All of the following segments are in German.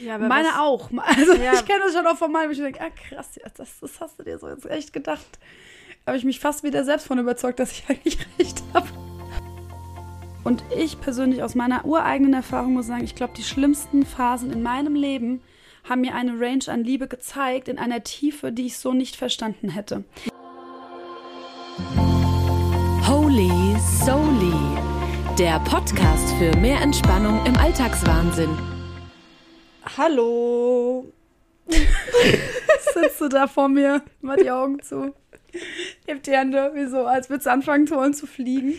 Ja, Meine was- auch. Also Ja. ich kenne das schon auch von meinem. Ich denke, ah krass, das, das hast du dir so jetzt echt gedacht. Habe ich mich fast wieder selbst von überzeugt, dass ich eigentlich recht habe. Und ich persönlich aus meiner ureigenen Erfahrung muss sagen, ich glaube, die schlimmsten Phasen in meinem Leben haben mir eine Range an Liebe gezeigt in einer Tiefe, die ich so nicht verstanden hätte. Holy Soli, der Podcast für mehr Entspannung im Alltagswahnsinn. Hallo. Sitzt du da vor mir, mach die Augen zu. Hebt die Hände, wie so, als würdest du anfangen zu wollen zu fliegen.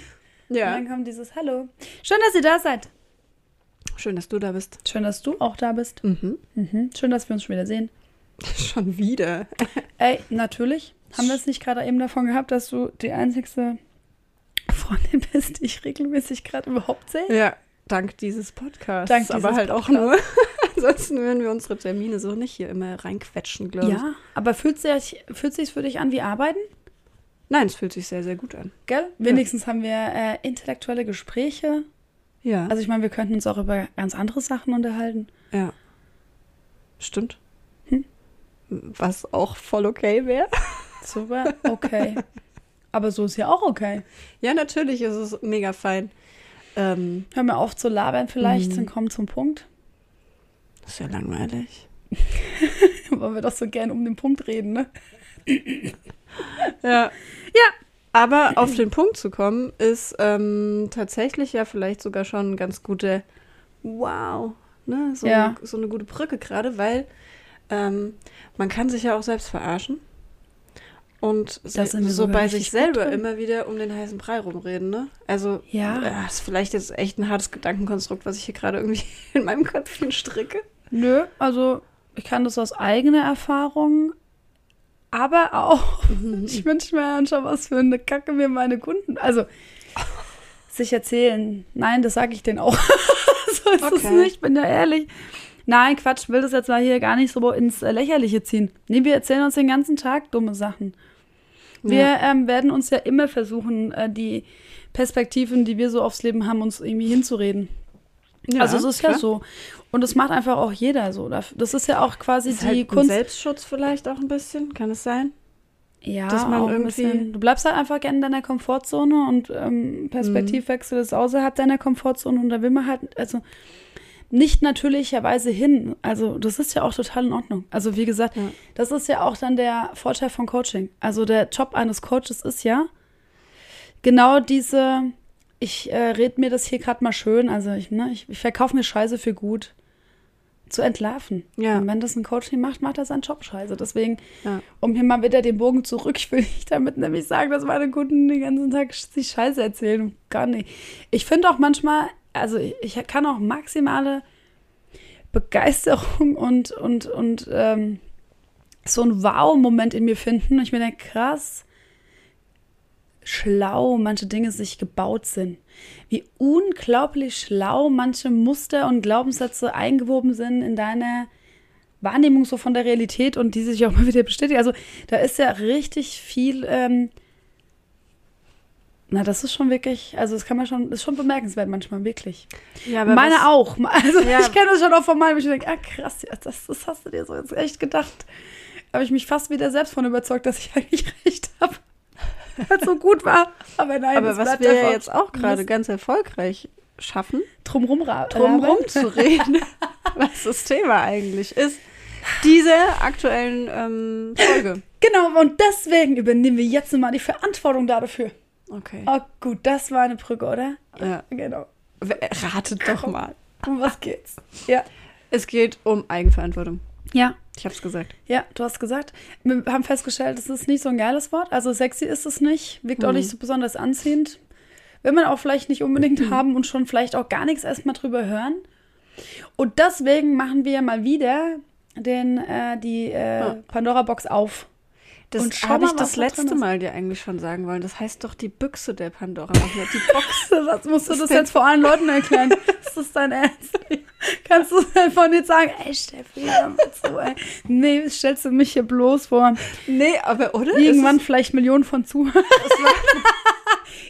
Und Ja. dann kommt dieses Hallo. Schön, dass ihr da seid. Schön, dass du da bist. Schön, dass du auch da bist. Mhm. Mhm. Schön, dass wir uns schon wieder sehen. Schon wieder. Ey, natürlich. Haben wir es nicht gerade eben davon gehabt, dass du die einzigste Freundin bist, die ich regelmäßig gerade überhaupt sehe? Ja, dank dieses Podcasts. Dank aber dieses halt auch Podcasts. nur. Ansonsten würden wir unsere Termine so nicht hier immer reinquetschen, glaube ich. Ja, aber fühlt sich fühlt sich's für dich an wie Arbeiten? Nein, es fühlt sich sehr, sehr gut an. Gell? Wenigstens haben wir äh, intellektuelle Gespräche. Ja. Also ich meine, wir könnten uns auch über ganz andere Sachen unterhalten. ja. Stimmt. Hm? Was auch voll okay wäre. Super, okay. aber so ist ja auch okay. Ja, natürlich ist es mega fein. Ähm, Hör mal auf zu labern vielleicht Mhm. und komm zum Punkt. Das ist ja langweilig. Wollen wir doch so gern um den Punkt reden, ne? Ja. Ja. Aber auf den Punkt zu kommen, ist ähm, tatsächlich ja vielleicht sogar schon ein ganz gute Wow. Ne? So, Ja. eine, so eine gute Brücke gerade, weil ähm, man kann sich ja auch selbst verarschen. Und so bei sich selber immer wieder um den heißen Brei rumreden, ne? Also, Ja. äh, das ist vielleicht jetzt echt ein hartes Gedankenkonstrukt, was ich hier gerade irgendwie in meinem Köpfchen stricke. Nö, also ich kann das aus eigener Erfahrung, aber auch, ich wünsche mir dann schon was für eine Kacke mir meine Kunden, also sich erzählen. Nein, das sage ich denen auch. so ist es Okay. nicht, bin ja ehrlich. Nein, Quatsch, will das jetzt mal hier gar nicht so ins äh, Lächerliche ziehen. Nee, wir erzählen uns den ganzen Tag dumme Sachen. Wir Ja. ähm, werden uns ja immer versuchen, äh, die Perspektiven, die wir so aufs Leben haben, uns irgendwie hinzureden. Also es ist ja klar. so. Und das macht einfach auch jeder so. Das ist ja auch quasi Ist die halt Kunst. Selbstschutz vielleicht auch ein bisschen, kann es sein? ja, dass man irgendwie-. Du bleibst halt einfach gerne in deiner Komfortzone und ähm, Perspektivwechsel ist außerhalb deiner Komfortzone und da will man halt, also nicht natürlicherweise hin. Also das ist ja auch total in Ordnung. Also wie gesagt, Ja. das ist ja auch dann der Vorteil von Coaching. Also der Job eines Coaches ist ja genau diese, ich äh, red mir das hier gerade mal schön, also ich, ne, ich, ich verkaufe mir Scheiße für gut zu entlarven. Ja. Und wenn das ein Coach nicht macht, macht er seinen Job scheiße. Deswegen, Ja. um hier mal wieder den Bogen zurück, ich will nicht damit nämlich sagen, dass meine Kunden den ganzen Tag sich Scheiße erzählen. Gar nicht. Ich finde auch manchmal, also ich, ich kann auch maximale Begeisterung und, und, und ähm, so ein Wow-Moment in mir finden. Und ich mir denke, krass, schlau manche Dinge sich gebaut sind. Wie unglaublich schlau manche Muster und Glaubenssätze eingewoben sind in deiner Wahrnehmung so von der Realität und die sich auch mal wieder bestätigen. Also da ist ja richtig viel. Ähm, na, das ist schon wirklich, also das kann man schon, ist schon bemerkenswert manchmal, wirklich. Ja, Meine was- auch. Also Ja. ich kenne das schon auch von meinem, ich denke, ah krass, ja, das, das hast du dir so jetzt echt gedacht. Habe ich mich fast wieder selbst von überzeugt, dass ich eigentlich recht habe. Weil es so gut war. Aber nein, Aber was wir ja jetzt auch gerade ganz erfolgreich schaffen, drumrum ra- drum labern. rumzureden, was das Thema eigentlich ist, dieser aktuellen ähm, Folge. Genau, und deswegen übernehmen wir jetzt mal die Verantwortung dafür. Okay. Oh gut, das war eine Brücke, oder? Ja. Genau. Ratet doch mal. Um was geht's? Ja. Es geht um Eigenverantwortung. Ja, Ich hab's gesagt. ja, du hast gesagt. Wir haben festgestellt, es ist nicht so ein geiles Wort. Also sexy ist es nicht, wirkt auch Mhm. nicht so besonders anziehend. Will man auch vielleicht nicht unbedingt haben und schon vielleicht auch gar nichts erstmal drüber hören. Und deswegen machen wir mal wieder den, äh, die äh, Ja. Pandora-Box auf. Das Und schau habe mal, ich was das letzte. Mal dir eigentlich schon sagen wollen. Das heißt doch die Büchse der Pandora. Die Box. Das musst du Was das jetzt vor allen Leuten erklären. ist das dein Ernst? Kannst du von jetzt sagen, ey Steffi, zu, ey. Nee, stellst du mich hier bloß vor. nee, aber oder? Irgendwann vielleicht Millionen von Zuhörern.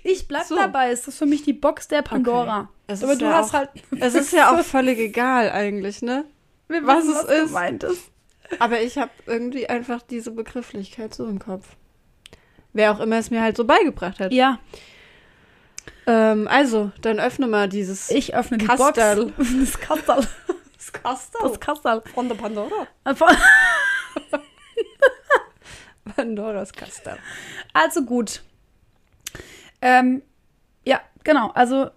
Ich bleib So. dabei. Es ist für mich die Box der Pandora. Es Aber ist du ja hast auch- halt. es ist ja auch völlig egal eigentlich, ne? Wir Was wissen, es ist. gemeint ist. Aber ich habe irgendwie einfach diese Begrifflichkeit so im Kopf. Wer auch immer es mir halt so beigebracht hat. Ja, Ähm, also, dann öffne mal dieses ich öffne die Kastel. Box. Das Kastel. Das Kastel Das Kastel. von der Pandora. Pandoras Kastel. Also gut. Ähm, ja, genau. Also äh,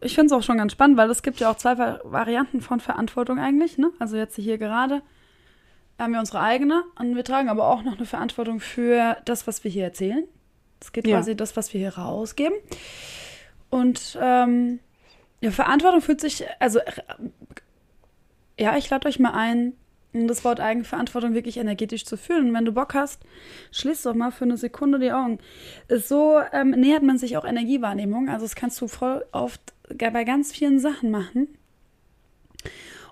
ich finde es auch schon ganz spannend, weil es gibt ja auch zwei Va- Varianten von Verantwortung eigentlich. Ne? Also jetzt hier gerade haben wir unsere eigene und wir tragen aber auch noch eine Verantwortung für das, was wir hier erzählen. Es geht Ja. quasi das, was wir hier rausgeben. Und ähm, ja, Verantwortung fühlt sich, also äh, ja, ich lade euch mal ein, das Wort Eigenverantwortung wirklich energetisch zu fühlen. Und wenn du Bock hast, schließ doch mal für eine Sekunde die Augen. So ähm, nähert man sich auch Energiewahrnehmung. Also das kannst du voll oft bei ganz vielen Sachen machen.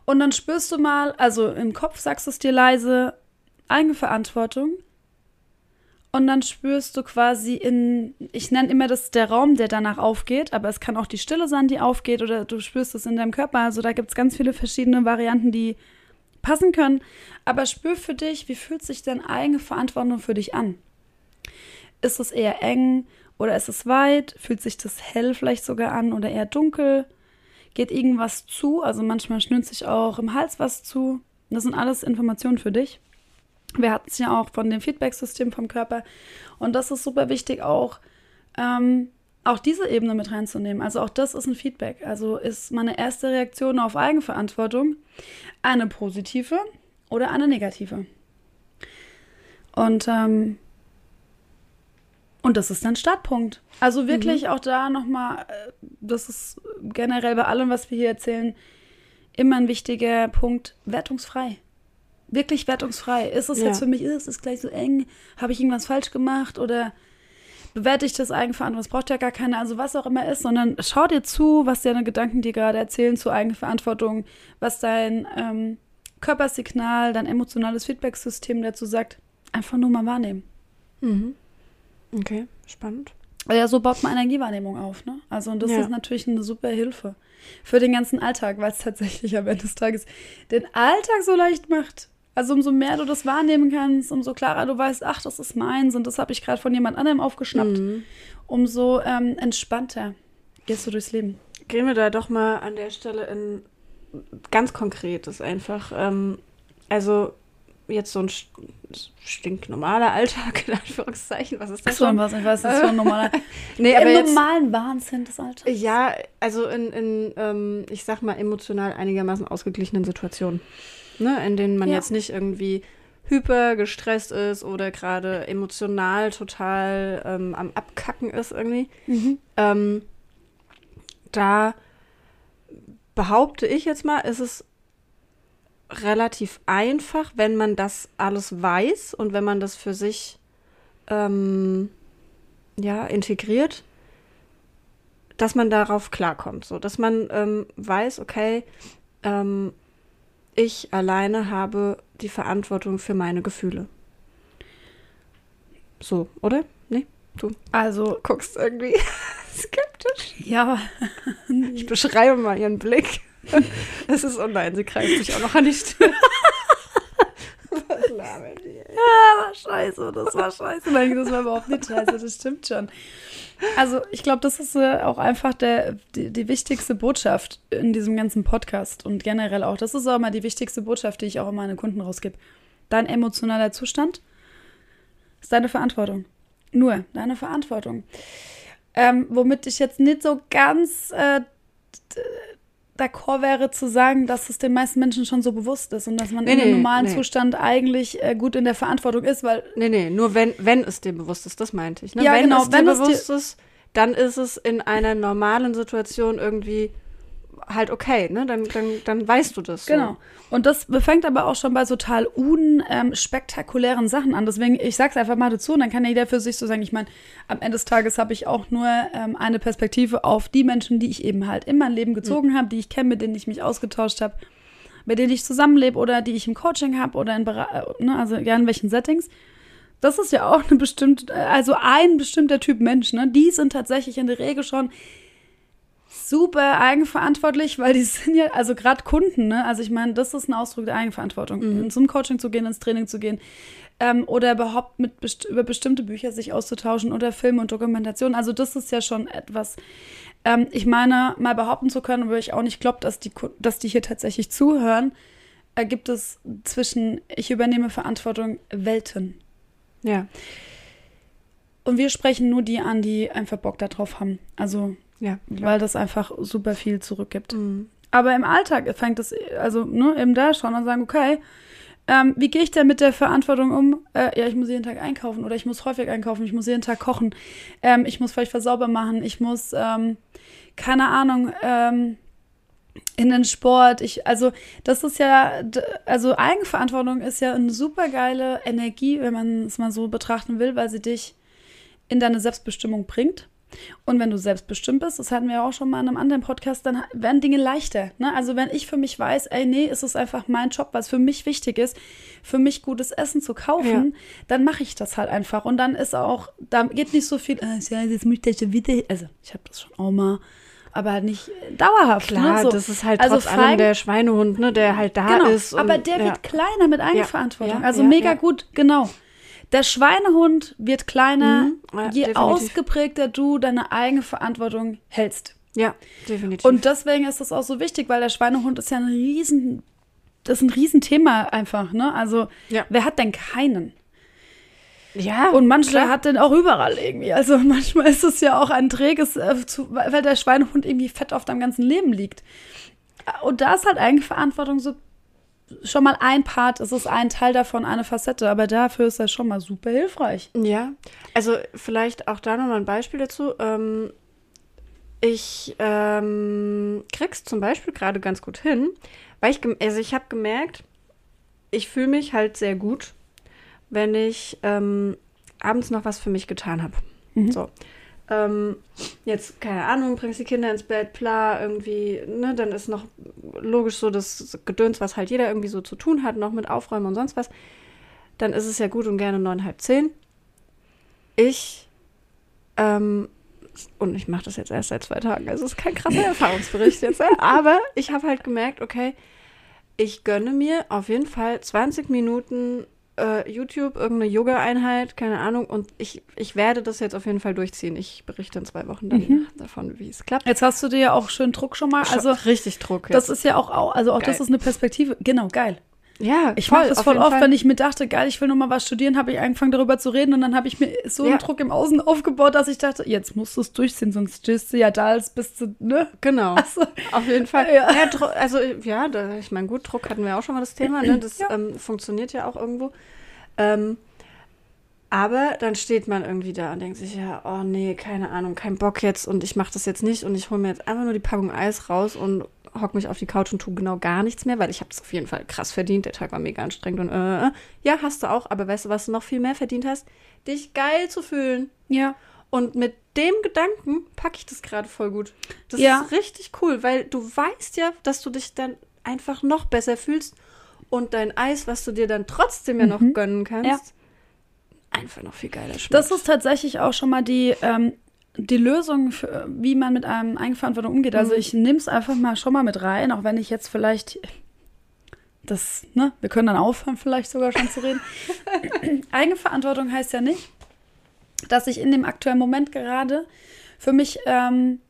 Und dann spürst du mal, also im Kopf sagst du es dir leise, Eigenverantwortung. Und dann spürst du quasi in, ich nenne immer das der Raum, der danach aufgeht, aber es kann auch die Stille sein, die aufgeht, oder du spürst es in deinem Körper. Also da gibt es ganz viele verschiedene Varianten, die passen können. Aber spür für dich, wie fühlt sich denn eigene Verantwortung für dich an? Ist es eher eng oder ist es weit? Fühlt sich das hell vielleicht sogar an oder eher dunkel? Geht irgendwas zu? Also manchmal schnürt sich auch im Hals was zu. Das sind alles Informationen für dich. Wir hatten es ja auch von dem Feedback-System vom Körper. Und das ist super wichtig, auch, ähm, auch diese Ebene mit reinzunehmen. Also auch das ist ein Feedback. Also ist meine erste Reaktion auf Eigenverantwortung eine positive oder eine negative. Und, ähm, und das ist dann Startpunkt. Also wirklich auch da nochmal, äh, das ist generell bei allem, was wir hier erzählen, immer ein wichtiger Punkt, wertungsfrei. Wirklich wertungsfrei. Ist es Ja. jetzt für mich, ist es gleich so eng? Habe ich irgendwas falsch gemacht? Oder bewerte ich das Eigenverantwortung? Es braucht ja gar keine, also was auch immer ist, sondern schau dir zu, was deine Gedanken dir gerade erzählen zu Eigenverantwortung, was dein ähm, Körpersignal, dein emotionales Feedback-System dazu sagt. Einfach nur mal wahrnehmen. Mhm. Okay, spannend. Ja, so baut man Energiewahrnehmung auf, ne? Also, und das Ja. ist natürlich eine super Hilfe für den ganzen Alltag, weil es tatsächlich am Ende des Tages den Alltag so leicht macht. Also, umso mehr du das wahrnehmen kannst, umso klarer du weißt, ach, das ist meins und das habe ich gerade von jemand anderem aufgeschnappt, Mhm. umso ähm, entspannter gehst du durchs Leben. Gehen wir da doch mal an der Stelle in ganz Konkretes einfach. Ähm, also jetzt so ein stinknormaler Alltag, in Anführungszeichen. Was ist das Achso, schon? was, das ist schon ein normaler. Nee, Im jetzt, normalen Wahnsinn des Alltags. ja, also in, in ähm, ich sag mal, emotional einigermaßen ausgeglichenen Situationen, ne, in denen man Ja. jetzt nicht irgendwie hyper gestresst ist oder gerade emotional total ähm, am Abkacken ist irgendwie. Mhm. Ähm, da behaupte ich jetzt mal, ist es relativ einfach, wenn man das alles weiß und wenn man das für sich ähm, ja, integriert, dass man darauf klarkommt. So, dass man ähm, weiß, okay, ähm, ich alleine habe die Verantwortung für meine Gefühle. So, oder? Nee? Du Also, guckst irgendwie skeptisch. ja, Ich beschreibe mal ihren Blick. Es ist, oh nein, sie greift sich auch noch an die Stirn. Was labert ey? Ja, war scheiße, das war scheiße. Nein, das war überhaupt nicht scheiße, das stimmt schon. Also, ich glaube, das ist äh, auch einfach der, die, die wichtigste Botschaft in diesem ganzen Podcast und generell auch. Das ist auch immer die wichtigste Botschaft, die ich auch an meine Kunden rausgebe. Dein emotionaler Zustand ist deine Verantwortung. Nur deine Verantwortung. Ähm, womit ich jetzt nicht so ganz äh, d'accord wäre zu sagen, dass es den meisten Menschen schon so bewusst ist und dass man Nee, in einem nee, normalen nee. Zustand eigentlich äh, gut in der Verantwortung ist, weil Nee, nee, nur wenn, wenn es dir bewusst ist, das meinte ich. Ne? Ja, wenn genau, es dir wenn es dir- bewusst ist, dann ist es in einer normalen Situation irgendwie halt okay, ne? Dann, dann, dann weißt du das. So. Genau. Und das fängt aber auch schon bei total unspektakulären Sachen an. Deswegen, ich sag's einfach mal dazu und dann kann ja jeder für sich so sagen, ich meine, am Ende des Tages habe ich auch nur ähm, eine Perspektive auf die Menschen, die ich eben halt in mein Leben gezogen habe, die ich kenne, mit denen ich mich ausgetauscht habe, mit denen ich zusammenlebe oder die ich im Coaching habe oder in äh, ne, also ja, in welchen Settings. Das ist ja auch eine bestimmte, also ein bestimmter Typ Mensch, ne? Die sind tatsächlich in der Regel schon super eigenverantwortlich, weil die sind ja, also gerade Kunden, ne? Also ich meine, das ist ein Ausdruck der Eigenverantwortung. Mhm. Zum Coaching zu gehen, ins Training zu gehen. Ähm, oder überhaupt mit best über bestimmte Bücher sich auszutauschen oder Filme und Dokumentation. Also das ist ja schon etwas. Ähm, ich meine, mal behaupten zu können, weil ich auch nicht glaube, dass die, dass die hier tatsächlich zuhören, äh, gibt es zwischen ich übernehme Verantwortung Welten. Ja. Und wir sprechen nur die an, die einfach Bock darauf haben. Also, ja, weil das einfach super viel zurückgibt. Mhm. Aber im Alltag fängt es, also ne, eben da schon und sagen, okay, ähm, wie gehe ich denn mit der Verantwortung um? Äh, ja, ich muss jeden Tag einkaufen oder ich muss häufig einkaufen, ich muss jeden Tag kochen, ähm, ich muss vielleicht was sauber machen, ich muss, ähm, keine Ahnung, ähm, in den Sport. Ich, also, das ist ja, also Eigenverantwortung ist ja eine super geile Energie, wenn man es mal so betrachten will, weil sie dich in deine Selbstbestimmung bringt. Und wenn du selbstbestimmt bist, das hatten wir ja auch schon mal in einem anderen Podcast, dann werden Dinge leichter. Ne? Also wenn ich für mich weiß, ey, nee, ist es einfach mein Job, was für mich wichtig ist, für mich gutes Essen zu kaufen, ja. dann mache ich das halt einfach. Und dann ist auch, da geht nicht so viel, äh, ja, jetzt möchte ich wieder, also ich habe das schon auch mal aber halt nicht dauerhaft. Ne? Klar, ne? so. das ist halt also trotz allem der Schweinehund, ne, der halt da genau, ist. Und, aber der ja. wird kleiner mit Eigenverantwortung. Ja, also mega gut, genau. Der Schweinehund wird kleiner, mhm, ja, je definitiv. ausgeprägter du deine eigene Verantwortung hältst. Ja, definitiv. Und deswegen ist das auch so wichtig, weil der Schweinehund ist ja ein riesen, das ist ein Riesenthema einfach, ne? Also, ja. wer hat denn keinen? Ja. Und manchmal hat den auch überall irgendwie. Also manchmal ist es ja auch ein träges, äh, weil der Schweinehund irgendwie fett auf deinem ganzen Leben liegt. Und da ist halt Eigenverantwortung so schon mal ein Part, es ist ein Teil davon, eine Facette, aber dafür ist das schon mal super hilfreich. Ja, also vielleicht auch da nochmal ein Beispiel dazu. Ähm, ich ähm, krieg's zum Beispiel gerade ganz gut hin, weil ich, also ich habe gemerkt, ich fühle mich halt sehr gut, wenn ich ähm, abends noch was für mich getan habe. Mhm. So ähm, jetzt, keine Ahnung, bringst die Kinder ins Bett, bla, irgendwie, ne, dann ist noch logisch so das Gedöns, was halt jeder irgendwie so zu tun hat, noch mit Aufräumen und sonst was. Dann ist es ja gut und gerne neun, halb zehn. Ich, ähm, und ich mache das jetzt erst seit zwei Tagen, also es ist kein krasser Erfahrungsbericht jetzt, aber ich habe halt gemerkt, okay, ich gönne mir auf jeden Fall 20 Minuten äh, YouTube irgendeine Yoga-Einheit, keine Ahnung. Und ich, ich werde das jetzt auf jeden Fall durchziehen. Ich berichte in zwei Wochen dann mhm. davon, wie es klappt. Jetzt hast du dir ja auch schön Druck schon mal. Also richtig Druck. Jetzt. Das ist ja auch, also auch geil. das ist eine Perspektive. Genau, geil. Ja, ich mache das voll oft, Fall. wenn ich mir dachte, geil, ich will noch mal was studieren, habe ich angefangen darüber zu reden und dann habe ich mir so ja. einen Druck im Außen aufgebaut, dass ich dachte, jetzt musst du es durchziehen, sonst stehst du ja da, als bist du, ne? Genau. Also, auf jeden Fall. Ja. ja also ja, da, ich meine, gut, Druck hatten wir auch schon mal das Thema, ne? Das ja. ähm, funktioniert ja auch irgendwo. Ähm, aber dann steht man irgendwie da und denkt sich, ja, oh nee, keine Ahnung, kein Bock jetzt und ich mache das jetzt nicht und ich hole mir jetzt einfach nur die Packung Eis raus und hock mich auf die Couch und tue genau gar nichts mehr, weil ich habe es auf jeden Fall krass verdient. Der Tag war mega anstrengend und äh, äh, ja, hast du auch, aber weißt du, was du noch viel mehr verdient hast? Dich geil zu fühlen. Ja. Und mit dem Gedanken packe ich das gerade voll gut. Das ja. ist richtig cool, weil du weißt ja, dass du dich dann einfach noch besser fühlst und dein Eis, was du dir dann trotzdem ja noch mhm. gönnen kannst, ja. einfach noch viel geiler schmeckt. Das ist tatsächlich auch schon mal die, ähm, die Lösung, für, wie man mit einem Eigenverantwortung umgeht. Also mhm. ich nehme es einfach mal schon mal mit rein, auch wenn ich jetzt vielleicht das, ne, wir können dann aufhören, vielleicht sogar schon zu reden. Eigenverantwortung heißt ja nicht, dass ich in dem aktuellen Moment gerade für mich ähm,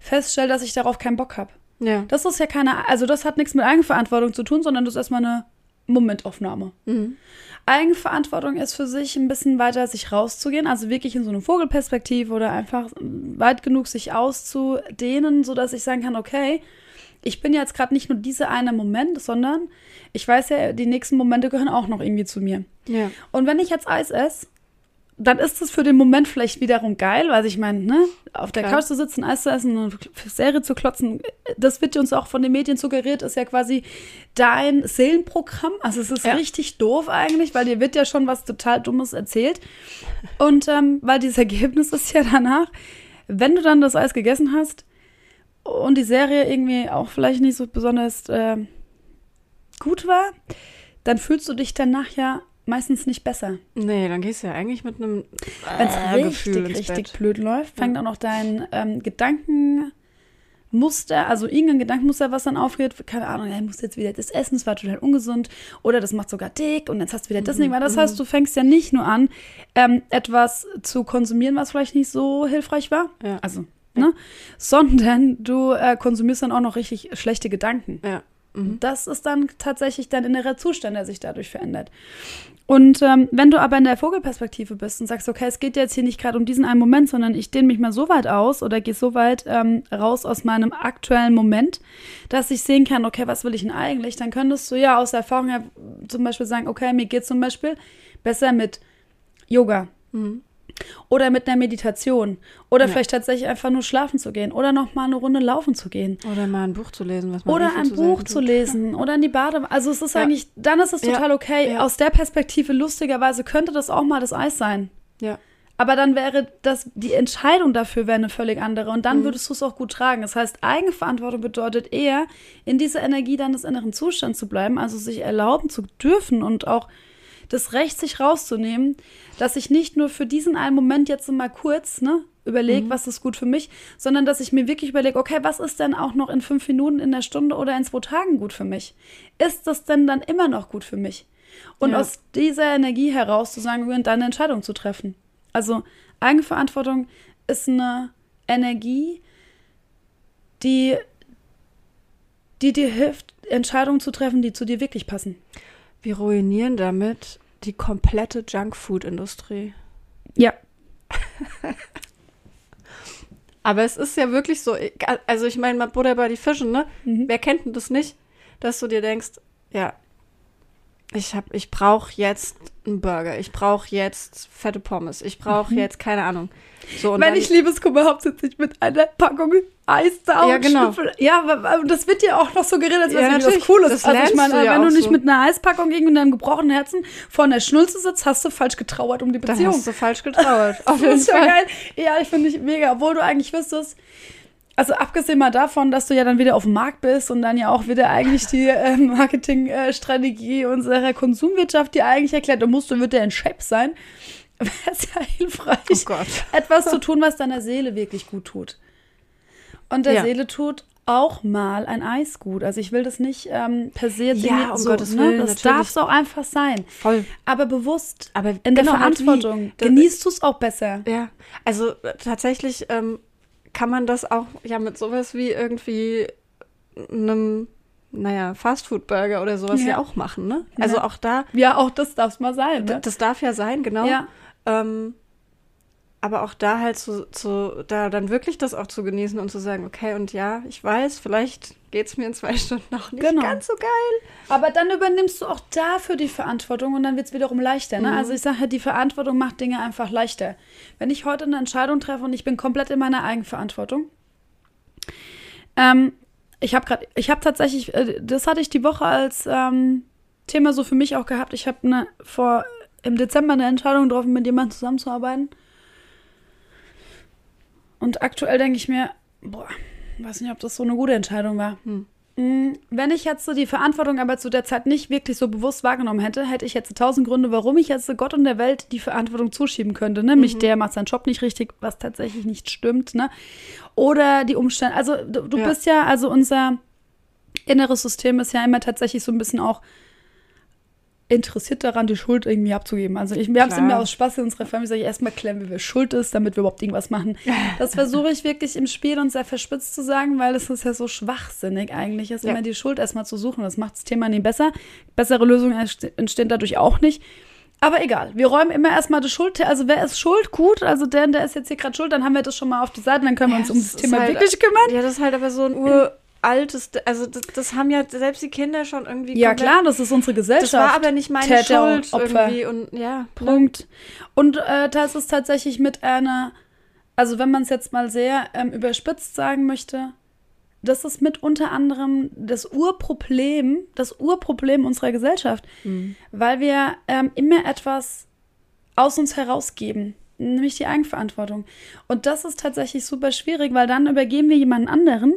feststelle, dass ich darauf keinen Bock habe. Ja. Das ist ja keine, also das hat nichts mit Eigenverantwortung zu tun, sondern das ist erstmal eine Momentaufnahme. Mhm. Eigenverantwortung ist für sich ein bisschen weiter sich rauszugehen, also wirklich in so eine Vogelperspektive oder einfach weit genug sich auszudehnen, sodass ich sagen kann, okay, ich bin jetzt gerade nicht nur dieser eine Moment, sondern ich weiß ja, die nächsten Momente gehören auch noch irgendwie zu mir. Ja. Und wenn ich jetzt Eis esse, dann ist es für den Moment vielleicht wiederum geil, weil ich meine, ne, auf der Klar. Couch zu sitzen, Eis zu essen und Serie zu klotzen, das wird uns auch von den Medien suggeriert, ist ja quasi dein Seelenprogramm. Also es ist ja. richtig doof eigentlich, weil dir wird ja schon was total Dummes erzählt. Und ähm, weil dieses Ergebnis ist ja danach, wenn du dann das Eis gegessen hast und die Serie irgendwie auch vielleicht nicht so besonders äh, gut war, dann fühlst du dich danach ja meistens nicht besser. Nee, dann gehst du ja eigentlich mit einem Wenn es äh, richtig, richtig blöd läuft, fängt ja. auch noch dein ähm, Gedanken, Muster, also irgendein Gedankenmuster, was dann aufgeht, keine Ahnung, er muss jetzt wieder das essen, es war total ungesund oder das macht sogar dick und jetzt hast du wieder das nicht mehr. Das heißt, du fängst ja nicht nur an, ähm, etwas zu konsumieren, was vielleicht nicht so hilfreich war, Ja. also, ne, sondern du äh, konsumierst dann auch noch richtig schlechte Gedanken. Ja. Mhm. Das ist dann tatsächlich dein innerer Zustand, der sich dadurch verändert. Und ähm, wenn du aber in der Vogelperspektive bist und sagst, okay, es geht jetzt hier nicht gerade um diesen einen Moment, sondern ich dehne mich mal so weit aus oder gehe so weit ähm, raus aus meinem aktuellen Moment, dass ich sehen kann, okay, was will ich denn eigentlich, dann könntest du ja aus der Erfahrung her zum Beispiel sagen, okay, mir geht zum Beispiel besser mit Yoga Mhm. Oder mit einer Meditation oder Ja. vielleicht tatsächlich einfach nur schlafen zu gehen oder noch mal eine Runde laufen zu gehen. Oder mal ein Buch zu lesen, was man Oder ein zu Buch zu lesen oder in die Badewanne. Also es ist Ja. eigentlich, dann ist es total okay. Aus der Perspektive, lustigerweise, könnte das auch mal das Eis sein. Ja. Aber dann wäre das, die Entscheidung dafür wäre eine völlig andere. Und Mhm. dann würdest du es auch gut tragen. Das heißt, Eigenverantwortung bedeutet eher, in dieser Energie deines inneren Zustands zu bleiben, also sich erlauben zu dürfen und auch das Recht sich rauszunehmen, dass ich nicht nur für diesen einen Moment jetzt mal kurz, ne, überlege, was ist gut für mich, sondern dass ich mir wirklich überlege, okay, was ist denn auch noch in fünf Minuten, in der Stunde oder in zwei Tagen gut für mich? Ist das denn dann immer noch gut für mich? Und Ja. aus dieser Energie heraus zu sagen, und dann eine Entscheidung zu treffen. Also Eigenverantwortung ist eine Energie, die, die dir hilft, Entscheidungen zu treffen, die zu dir wirklich passen. Wir ruinieren damit die komplette Junkfood-Industrie. Ja. Aber es ist ja wirklich so, also ich meine, mal Butter bei die Fischen, ne? Mhm. Wer kennt denn das nicht, dass du dir denkst, ja, ich hab, ich brauche jetzt einen Burger, ich brauche jetzt fette Pommes, ich brauche jetzt keine Ahnung. So und Wenn ich Liebeskummer hauptsächlich mit einer Packung Eis da Ja, und genau. Schnüffel. Ja, das wird dir auch noch suggeriert, als wäre Ja, irgendwie was. Cooles. Das also ich meine, du ja wenn du nicht so. mit einer Eispackung gegen in deinem gebrochenen Herzen vor einer Schnulze sitzt, hast du falsch getrauert um die Beziehung. hast du falsch getrauert. Auf Das jeden ist ja Fall. geil. Ja, ich finde ich mega. Obwohl du eigentlich wüsstest, also abgesehen mal davon, dass du ja dann wieder auf dem Markt bist und dann ja auch wieder eigentlich die äh, Marketingstrategie unserer Konsumwirtschaft dir eigentlich erklärt, du musst du wird der in Shape sein, wäre es ja hilfreich, Oh etwas zu tun, was deiner Seele wirklich gut tut. Und der Ja. Seele tut auch mal ein Eis gut. Also ich will das nicht ähm, per se Ja, um so, Gottes ne? Willen, Das darf es auch einfach sein. Voll. Aber bewusst Aber in der genau, halt wie. Verantwortung genießt du es auch besser. Ja, also äh, tatsächlich ähm, kann man das auch ja mit sowas wie irgendwie einem, naja, Fastfood-Burger oder sowas ja. Ja. auch machen, ne? Also Ja. auch da, Ja, auch das darf es mal sein. Ne? das darf ja sein, genau. Ja. Ähm, aber auch da halt zu, zu, da dann wirklich das auch zu genießen und zu sagen, okay, und ja, ich weiß, vielleicht geht es mir in zwei Stunden noch nicht Genau. ganz so geil. Aber dann übernimmst du auch dafür die Verantwortung und dann wird es wiederum leichter. Ne? Mhm. Also ich sage halt, die Verantwortung macht Dinge einfach leichter. Wenn ich heute eine Entscheidung treffe und ich bin komplett in meiner Eigenverantwortung. Ähm, ich habe gerade, ich habe tatsächlich, äh, das hatte ich die Woche als ähm, Thema so für mich auch gehabt. Ich habe eine, vor im Dezember eine Entscheidung getroffen, mit jemandem zusammenzuarbeiten. Und aktuell denke ich mir, boah, weiß nicht, ob das so eine gute Entscheidung war. Hm. Mm, Wenn ich jetzt so die Verantwortung aber zu der Zeit nicht wirklich so bewusst wahrgenommen hätte, hätte ich jetzt tausend Gründe, warum ich jetzt Gott und der Welt die Verantwortung zuschieben könnte. Nämlich der macht seinen Job nicht richtig, was tatsächlich nicht stimmt, ne? Oder die Umstände. Also du, du Ja. bist ja, also unser inneres System ist ja immer tatsächlich so ein bisschen auch interessiert daran, die Schuld irgendwie abzugeben. Also ich, wir haben es immer aus Spaß in unserer Familie, sag ich erstmal klären, wie wer schuld ist, damit wir überhaupt irgendwas machen. Das versuche ich wirklich im Spiel und sehr verspitzt zu sagen, weil es ist ja so schwachsinnig eigentlich, ist Ja. immer die Schuld erstmal zu suchen. Das macht das Thema nie besser. Bessere Lösungen entste- entstehen dadurch auch nicht. Aber egal, wir räumen immer erstmal die Schuld. Also wer ist schuld? Gut, also der, der ist jetzt hier gerade schuld, dann haben wir das schon mal auf die Seite, dann können wir uns um das Thema halt- wirklich kümmern. Ja, das ist halt aber so ein uraltes, also das, das haben ja selbst die Kinder schon irgendwie Ja, komplett- klar, das ist unsere Gesellschaft. Das war aber nicht meine Täter und Schuld Opfer. irgendwie und ja, Punkt. Und äh, das ist tatsächlich mit einer, also wenn man es jetzt mal sehr ähm, überspitzt sagen möchte, das ist mit unter anderem das Urproblem, das Urproblem unserer Gesellschaft, weil wir ähm, immer etwas aus uns herausgeben, nämlich die Eigenverantwortung. Und das ist tatsächlich super schwierig, weil dann übergeben wir jemanden anderen.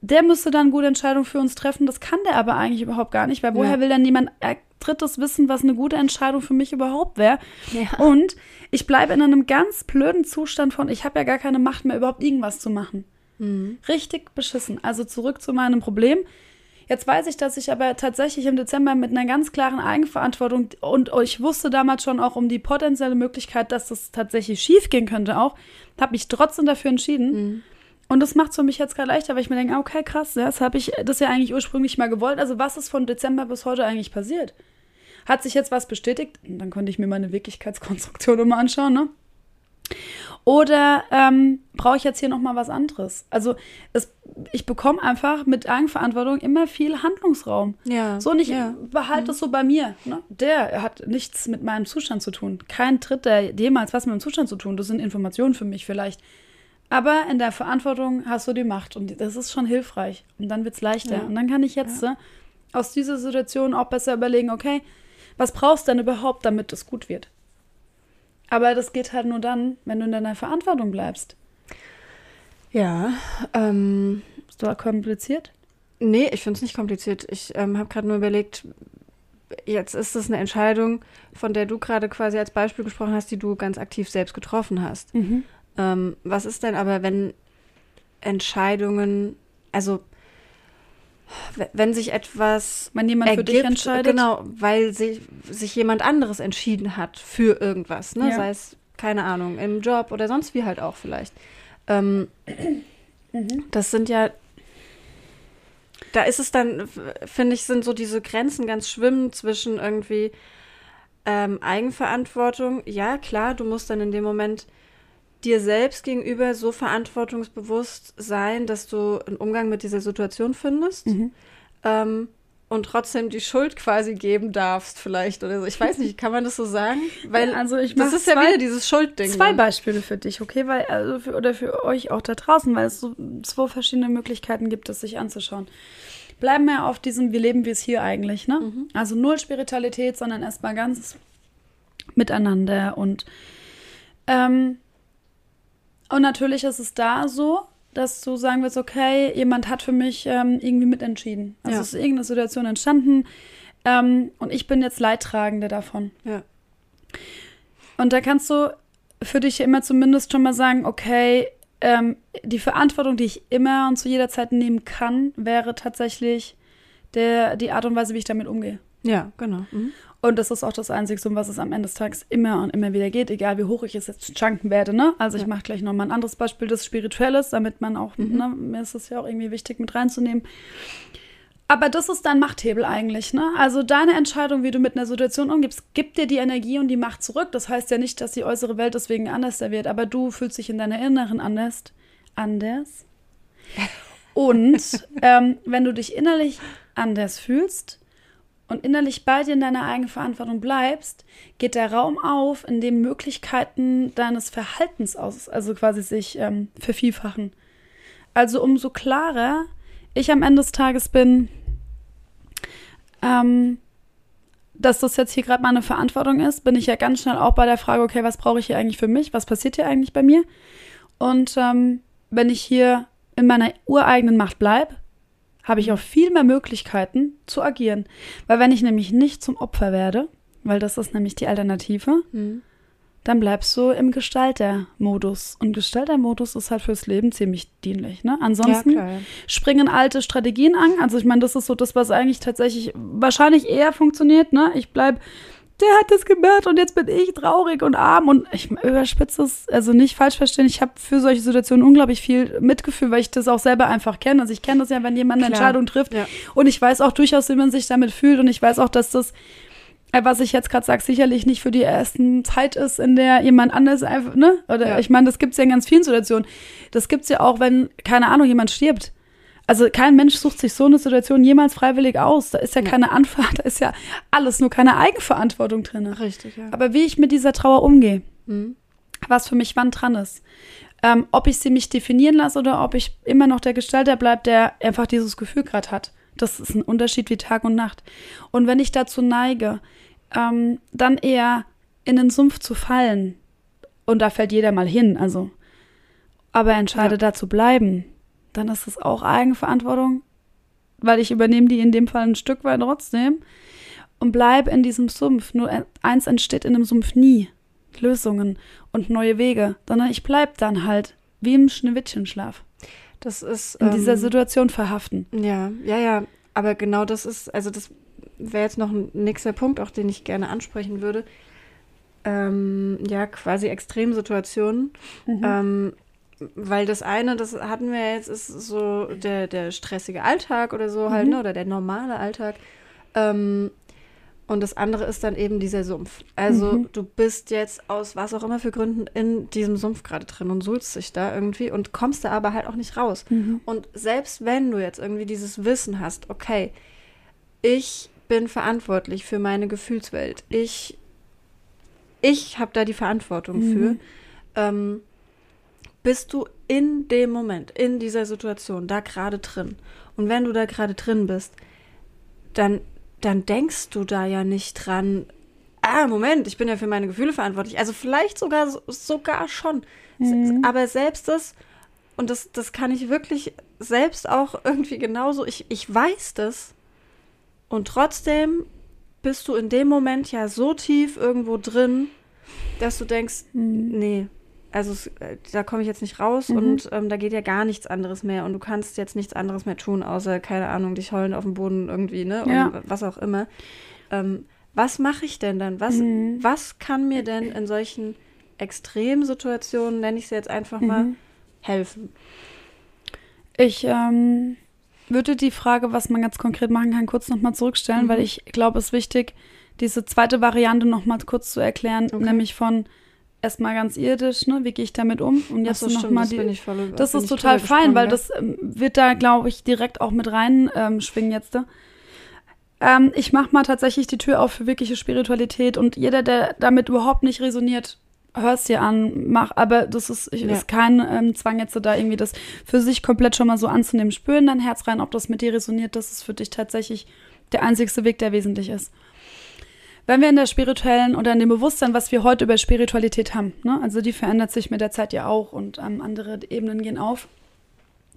Der müsste dann gute Entscheidungen für uns treffen. Das kann der aber eigentlich überhaupt gar nicht, weil woher Ja. will dann jemand äh, Drittes wissen, was eine gute Entscheidung für mich überhaupt wäre? Ja. Und ich bleibe in einem ganz blöden Zustand von, ich habe ja gar keine Macht mehr, überhaupt irgendwas zu machen. Mhm. Richtig beschissen. Also zurück zu meinem Problem. Jetzt weiß ich, dass ich aber tatsächlich im Dezember mit einer ganz klaren Eigenverantwortung und ich wusste damals schon auch um die potenzielle Möglichkeit, dass das tatsächlich schief gehen könnte auch, habe mich trotzdem dafür entschieden. Mhm. Und das macht es für mich jetzt gerade leichter, weil ich mir denke, okay, krass, das habe ich das ja eigentlich ursprünglich mal gewollt. Also was ist von Dezember bis heute eigentlich passiert? Hat sich jetzt was bestätigt? Dann konnte ich mir meine Wirklichkeitskonstruktion immer anschauen, ne? Oder ähm, brauche ich jetzt hier noch mal was anderes? Also es, ich bekomme einfach mit Eigenverantwortung immer viel Handlungsraum. Ja. So nicht ja. behalte es so bei mir. Ne? Der hat nichts mit meinem Zustand zu tun. Kein Tritt, der jemals was mit meinem Zustand zu tun. Das sind Informationen für mich vielleicht. Aber in der Verantwortung hast du die Macht und das ist schon hilfreich. Und dann wird es leichter. Ja. Und dann kann ich jetzt äh, aus dieser Situation auch besser überlegen, okay, was brauchst du denn überhaupt, damit es gut wird? Aber das geht halt nur dann, wenn du in deiner Verantwortung bleibst. Ja. Ähm, Ist doch kompliziert? nee, ich finde es nicht kompliziert. Ich ähm, habe gerade nur überlegt, jetzt ist es eine Entscheidung, von der du gerade quasi als Beispiel gesprochen hast, die du ganz aktiv selbst getroffen hast. Ähm, was ist denn aber, wenn Entscheidungen, also wenn sich etwas Wenn jemand für dich ergibt, entscheidet. genau, weil sich, sich jemand anderes entschieden hat für irgendwas, ne? Ja. sei es, keine Ahnung, im Job oder sonst wie halt auch vielleicht. Ähm, Mhm. Das sind ja, da ist es dann, finde ich, sind so diese Grenzen ganz schwimmend zwischen irgendwie ähm, Eigenverantwortung. Ja, klar, du musst dann in dem Moment dir selbst gegenüber so verantwortungsbewusst sein, dass du einen Umgang mit dieser Situation findest. Mhm. Ähm, und trotzdem die Schuld quasi geben darfst, vielleicht oder so. Ich weiß nicht, kann man das so sagen? Weil also ich das ist ja wieder dieses Schuldding. Zwei dann. Beispiele für dich, okay? Weil, also für, oder für euch auch da draußen, weil es so zwei verschiedene Möglichkeiten gibt, es sich anzuschauen. Bleiben wir auf diesem, wie leben wir es hier eigentlich, ne? Also null Spiritualität, sondern erstmal ganz miteinander und ähm, und natürlich ist es da so, dass du sagen willst, okay, jemand hat für mich ähm, irgendwie mitentschieden. Also Ja. es ist irgendeine Situation entstanden ähm, und ich bin jetzt Leidtragende davon. Ja. Und da kannst du für dich immer zumindest schon mal sagen, okay, ähm, die Verantwortung, die ich immer und zu jeder Zeit nehmen kann, wäre tatsächlich der, die Art und Weise, wie ich damit umgehe. Ja, genau. Mhm. Und das ist auch das Einzige, um was es am Ende des Tages immer und immer wieder geht, egal wie hoch ich es jetzt chunken werde. Ne? Also ich mache gleich nochmal ein anderes Beispiel des Spirituelles, damit man auch, Mhm. ne, mir ist es ja auch irgendwie wichtig mit reinzunehmen. Aber das ist dein Machthebel eigentlich, ne? Also deine Entscheidung, wie du mit einer Situation umgibst, gibt dir die Energie und die Macht zurück. Das heißt ja nicht, dass die äußere Welt deswegen anders wird, aber du fühlst dich in deiner Inneren anders. Anders. Und ähm, wenn du dich innerlich anders fühlst und innerlich bei dir in deiner eigenen Verantwortung bleibst, geht der Raum auf, in dem Möglichkeiten deines Verhaltens aus, also quasi sich ähm, vervielfachen. Also umso klarer ich am Ende des Tages bin, ähm, dass das jetzt hier gerade meine Verantwortung ist, bin ich ja ganz schnell auch bei der Frage, okay, was brauche ich hier eigentlich für mich? Was passiert hier eigentlich bei mir? Und ähm, wenn ich hier in meiner ureigenen Macht bleibe, habe ich auch viel mehr Möglichkeiten zu agieren. Weil wenn ich nämlich nicht zum Opfer werde, weil das ist nämlich die Alternative, Mhm. dann bleibst du im Gestaltermodus. Und Gestaltermodus ist halt fürs Leben ziemlich dienlich. Ne? Ansonsten ja, springen alte Strategien an. Also ich meine, das ist so das, was eigentlich tatsächlich wahrscheinlich eher funktioniert. Ne? Ich bleib, der hat das gemacht und jetzt bin ich traurig und arm und ich überspitze es, also nicht falsch verstehen. Ich habe für solche Situationen unglaublich viel Mitgefühl, weil ich das auch selber einfach kenne. Also ich kenne das ja, wenn jemand eine Klar. Entscheidung trifft Ja. und ich weiß auch durchaus, wie man sich damit fühlt und ich weiß auch, dass das äh, was ich jetzt gerade sage, sicherlich nicht für die ersten Zeit ist, in der jemand anders einfach, ne? Oder Ja. ich meine, das gibt's ja in ganz vielen Situationen. Das gibt's ja auch, wenn, keine Ahnung, jemand stirbt. Also kein Mensch sucht sich so eine Situation jemals freiwillig aus. Da ist ja, Ja. keine Anfahrt, da ist ja alles, nur keine Eigenverantwortung drin. Richtig, ja. Aber wie ich mit dieser Trauer umgehe, Mhm. was für mich wann dran ist. Ähm, ob ich sie mich definieren lasse oder ob ich immer noch der Gestalter bleibe, der einfach dieses Gefühl gerade hat. Das ist ein Unterschied wie Tag und Nacht. Und wenn ich dazu neige, ähm, dann eher in den Sumpf zu fallen, und da fällt jeder mal hin, also, aber entscheide Ja. da zu bleiben, dann ist es auch Eigenverantwortung, weil ich übernehme die in dem Fall ein Stück weit trotzdem und bleib in diesem Sumpf. Nur eins entsteht in dem Sumpf nie. Lösungen und neue Wege, sondern ich bleib dann halt wie im Schneewittchenschlaf. Das ist. In dieser ähm, Situation verhaften. Ja, ja, ja. Aber genau das ist, also das wäre jetzt noch ein nächster Punkt, auch den ich gerne ansprechen würde. Ähm, ja, quasi Extremsituationen. Mhm. Ähm, weil das eine, das hatten wir jetzt, ist so der, der stressige Alltag oder so halt, Mhm. ne? Oder der normale Alltag. Ähm, und das andere ist dann eben dieser Sumpf. Also Mhm. du bist jetzt aus was auch immer für Gründen in diesem Sumpf gerade drin und suhlst dich da irgendwie und kommst da aber halt auch nicht raus. Mhm. Und selbst wenn du jetzt irgendwie dieses Wissen hast, okay, ich bin verantwortlich für meine Gefühlswelt, ich, ich habe da die Verantwortung Mhm. für, ähm, bist du in dem Moment, in dieser Situation, da gerade drin. Und wenn du da gerade drin bist, dann, dann denkst du da ja nicht dran, ah, Moment, ich bin ja für meine Gefühle verantwortlich. Also vielleicht sogar, sogar schon. Mhm. Aber selbst das, und das, das kann ich wirklich selbst auch irgendwie genauso, ich, ich weiß das. Und trotzdem bist du in dem Moment ja so tief irgendwo drin, dass du denkst, Mhm. nee, also es, äh, da komme ich jetzt nicht raus Mhm. und ähm, da geht ja gar nichts anderes mehr und du kannst jetzt nichts anderes mehr tun, außer, keine Ahnung, dich heulend auf dem Boden irgendwie, ne? Und Ja. was auch immer. Ähm, was mache ich denn dann? Was, Mhm. was kann mir denn in solchen Extremsituationen, nenne ich sie jetzt einfach mal, Mhm. helfen? Ich ähm, würde die Frage, was man ganz konkret machen kann, kurz nochmal zurückstellen, Mhm. weil ich glaube, es ist wichtig, diese zweite Variante nochmal kurz zu erklären, Okay. nämlich von erstmal ganz irdisch, ne, wie gehe ich damit um? Und jetzt so, nochmal das die. bin ich voll Das ist total fein, weil gesprungen, das ähm, wird da, glaube ich, direkt auch mit rein ähm, schwingen jetzt. da. Ähm, ich mache mal tatsächlich die Tür auf für wirkliche Spiritualität und jeder, der damit überhaupt nicht resoniert, hör's dir an, mach, aber das ist, ich, Ja. ist kein ähm, Zwang jetzt da irgendwie das für sich komplett schon mal so anzunehmen. Spür in dein Herz rein, ob das mit dir resoniert, das ist für dich tatsächlich der einzigste Weg, der wesentlich ist. Wenn wir in der spirituellen oder in dem Bewusstsein, was wir heute über Spiritualität haben, ne, also die verändert sich mit der Zeit ja auch und ähm, andere Ebenen gehen auf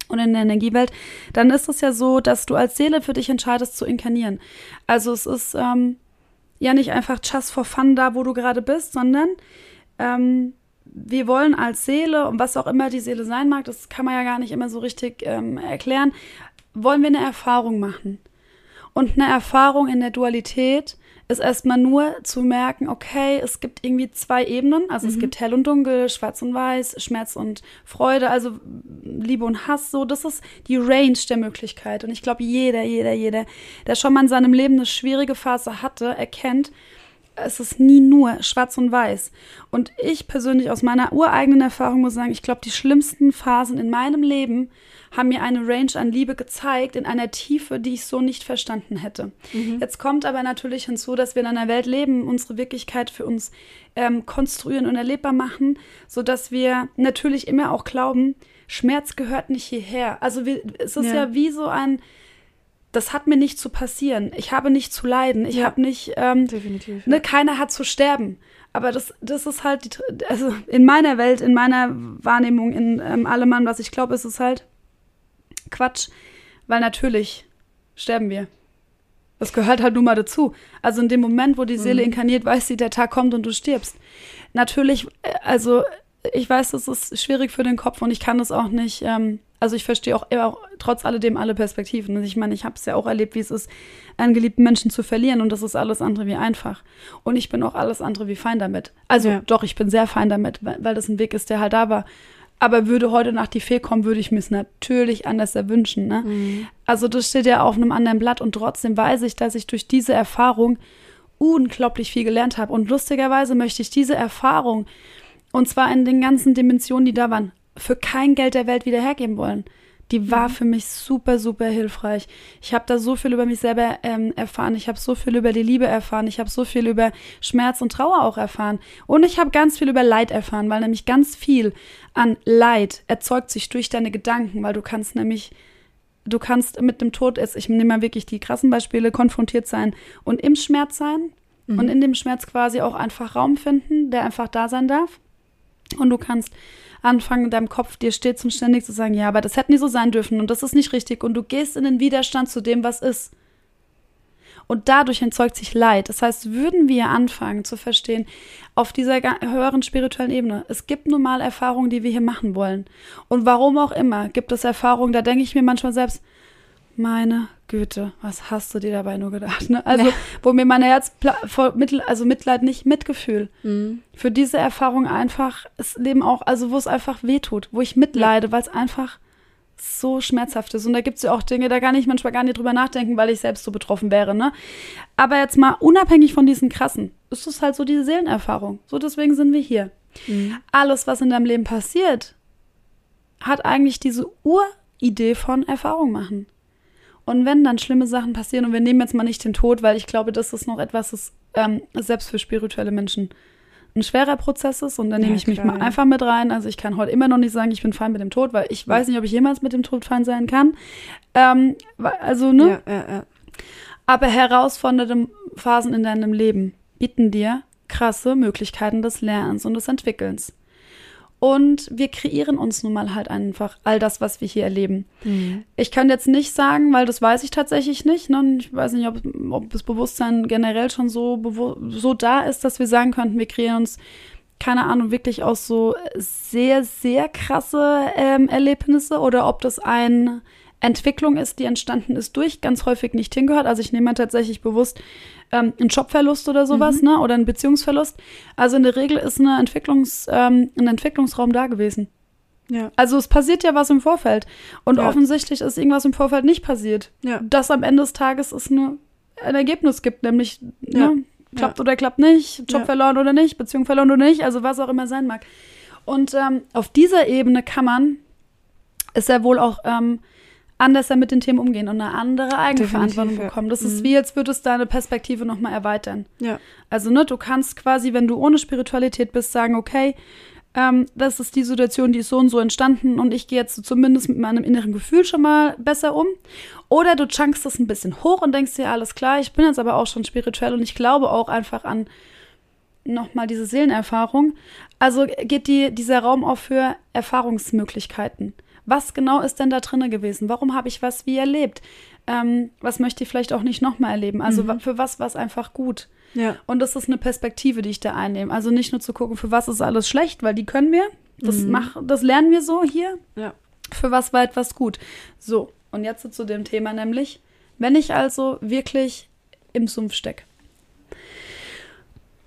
und in der Energiewelt, dann ist es ja so, dass du als Seele für dich entscheidest zu inkarnieren. Also es ist ähm, ja nicht einfach just for fun da, wo du gerade bist, sondern ähm, wir wollen als Seele und was auch immer die Seele sein mag, das kann man ja gar nicht immer so richtig ähm, erklären, wollen wir eine Erfahrung machen. Und eine Erfahrung in der Dualität ist erstmal nur zu merken, okay, es gibt irgendwie zwei Ebenen. Also es gibt hell und dunkel, schwarz und weiß, Schmerz und Freude, also Liebe und Hass. So, das ist die Range der Möglichkeit. Und ich glaube, jeder, jeder, jeder, der schon mal in seinem Leben eine schwierige Phase hatte, erkennt, es ist nie nur schwarz und weiß. Und ich persönlich aus meiner ureigenen Erfahrung muss sagen, ich glaube, die schlimmsten Phasen in meinem Leben haben mir eine Range an Liebe gezeigt in einer Tiefe, die ich so nicht verstanden hätte. Jetzt kommt aber natürlich hinzu, dass wir in einer Welt leben, unsere Wirklichkeit für uns ähm, konstruieren und erlebbar machen, sodass wir natürlich immer auch glauben, Schmerz gehört nicht hierher. Also wir, es ist ja. Ja. wie so ein, das hat mir nicht zu passieren. Ich habe nicht zu leiden. Ich Ja. habe nicht, ähm, Definitiv. ne, keiner hat zu sterben. Aber das, das ist halt, die, also in meiner Welt, in meiner Wahrnehmung, in ähm, allem, was ich glaube, ist es halt Quatsch. Weil natürlich sterben wir. Das gehört halt nun mal dazu. Also in dem Moment, wo die Seele inkarniert, weiß sie, der Tag kommt und du stirbst. Natürlich, äh, also ich weiß, das ist schwierig für den Kopf und ich kann das auch nicht. Ähm, also ich verstehe auch, auch trotz alledem alle Perspektiven. Und ich meine, ich habe es ja auch erlebt, wie es ist, einen geliebten Menschen zu verlieren und das ist alles andere wie einfach. Und ich bin auch alles andere wie fein damit. Also Ja. doch, ich bin sehr fein damit, weil, weil das ein Weg ist, der halt da war. Aber würde heute Nacht die Fee kommen, würde ich mir es natürlich anders erwünschen. Ne? Mhm. Also das steht ja auf einem anderen Blatt und trotzdem weiß ich, dass ich durch diese Erfahrung unglaublich viel gelernt habe. Und lustigerweise möchte ich diese Erfahrung, und zwar in den ganzen Dimensionen, die da waren, für kein Geld der Welt wieder hergeben wollen. Die war für mich super, super hilfreich. Ich habe da so viel über mich selber ähm, erfahren. Ich habe so viel über die Liebe erfahren. Ich habe so viel über Schmerz und Trauer auch erfahren. Und ich habe ganz viel über Leid erfahren, weil nämlich ganz viel an Leid erzeugt sich durch deine Gedanken, weil du kannst nämlich du kannst mit dem Tod, ich nehme mal wirklich die krassen Beispiele, konfrontiert sein und im Schmerz sein und in dem Schmerz quasi auch einfach Raum finden, der einfach da sein darf. Und du kannst anfangen, in deinem Kopf dir stets und ständig zu sagen, ja, aber das hätte nie so sein dürfen und das ist nicht richtig und du gehst in den Widerstand zu dem, was ist. Und dadurch entzeugt sich Leid. Das heißt, würden wir anfangen zu verstehen, auf dieser höheren spirituellen Ebene, es gibt nun mal Erfahrungen, die wir hier machen wollen. Und warum auch immer, gibt es Erfahrungen, da denke ich mir manchmal selbst, meine Güte, was hast du dir dabei nur gedacht? Ne? Also, ja. wo mir mein Herz voll Mittel, also Mitleid, nicht Mitgefühl. Mhm. Für diese Erfahrung einfach, das Leben auch, also wo es einfach wehtut, wo ich mitleide, ja. weil es einfach so schmerzhaft ist. Und da gibt es ja auch Dinge, da kann ich manchmal gar nicht drüber nachdenken, weil ich selbst so betroffen wäre, ne? Aber jetzt mal unabhängig von diesen krassen, ist es halt so diese Seelenerfahrung. So deswegen sind wir hier. Mhm. Alles, was in deinem Leben passiert, hat eigentlich diese Uridee von Erfahrung machen. Und wenn dann schlimme Sachen passieren, und wir nehmen jetzt mal nicht den Tod, weil ich glaube, das ist noch etwas, das ähm, selbst für spirituelle Menschen ein schwerer Prozess ist und dann nehme ja, ich mich mal einfach mit rein. Also ich kann heute immer noch nicht sagen, ich bin fein mit dem Tod, weil ich weiß nicht, ob ich jemals mit dem Tod fein sein kann. Ähm, also, ne? Ja, ja, ja. Aber herausfordernde Phasen in deinem Leben bieten dir krasse Möglichkeiten des Lernens und des Entwickelns. Und wir kreieren uns nun mal halt einfach all das, was wir hier erleben. Mhm. Ich kann jetzt nicht sagen, weil das weiß ich tatsächlich nicht. Ne? Ich weiß nicht, ob, ob das Bewusstsein generell schon so, so da ist, dass wir sagen könnten, wir kreieren uns, keine Ahnung, wirklich aus so sehr, sehr krasse ähm, Erlebnisse oder ob das ein Entwicklung ist, die entstanden ist durch ganz häufig nicht hingehört. Also ich nehme tatsächlich bewusst ähm, einen Jobverlust oder sowas, mhm. ne? Oder einen Beziehungsverlust. Also in der Regel ist eine Entwicklungs, ähm, ein Entwicklungsraum da gewesen. Ja. Also es passiert ja was im Vorfeld. Und ja. offensichtlich ist irgendwas im Vorfeld nicht passiert. Ja. Das am Ende des Tages es nur ein Ergebnis gibt, nämlich ne, klappt oder klappt nicht, Job verloren oder nicht, Beziehung verloren oder nicht, also was auch immer sein mag. Und ähm, auf dieser Ebene kann man, ist ja wohl auch ähm, anders mit den Themen umgehen und eine andere Eigenverantwortung bekommen. Das mhm. ist wie, als würdest du deine Perspektive nochmal erweitern. Ja. Also, ne, du kannst quasi, wenn du ohne Spiritualität bist, sagen, okay, ähm, das ist die Situation, die ist so und so entstanden und ich gehe jetzt zumindest mit meinem inneren Gefühl schon mal besser um. Oder du chunkst das ein bisschen hoch und denkst dir, alles klar, ich bin jetzt aber auch schon spirituell und ich glaube auch einfach an nochmal diese Seelenerfahrung. Also geht die, dieser Raum auch für Erfahrungsmöglichkeiten. Was genau ist denn da drinne gewesen? Warum habe ich was wie erlebt? Ähm, was möchte ich vielleicht auch nicht nochmal erleben? Also mhm. für was war es einfach gut? Ja. Und das ist eine Perspektive, die ich da einnehme. Also nicht nur zu gucken, für was ist alles schlecht, weil die können wir. Das, mhm. mach, das lernen wir so hier. Ja. Für was war etwas gut? So, und jetzt zu dem Thema, nämlich, wenn ich also wirklich im Sumpf stecke,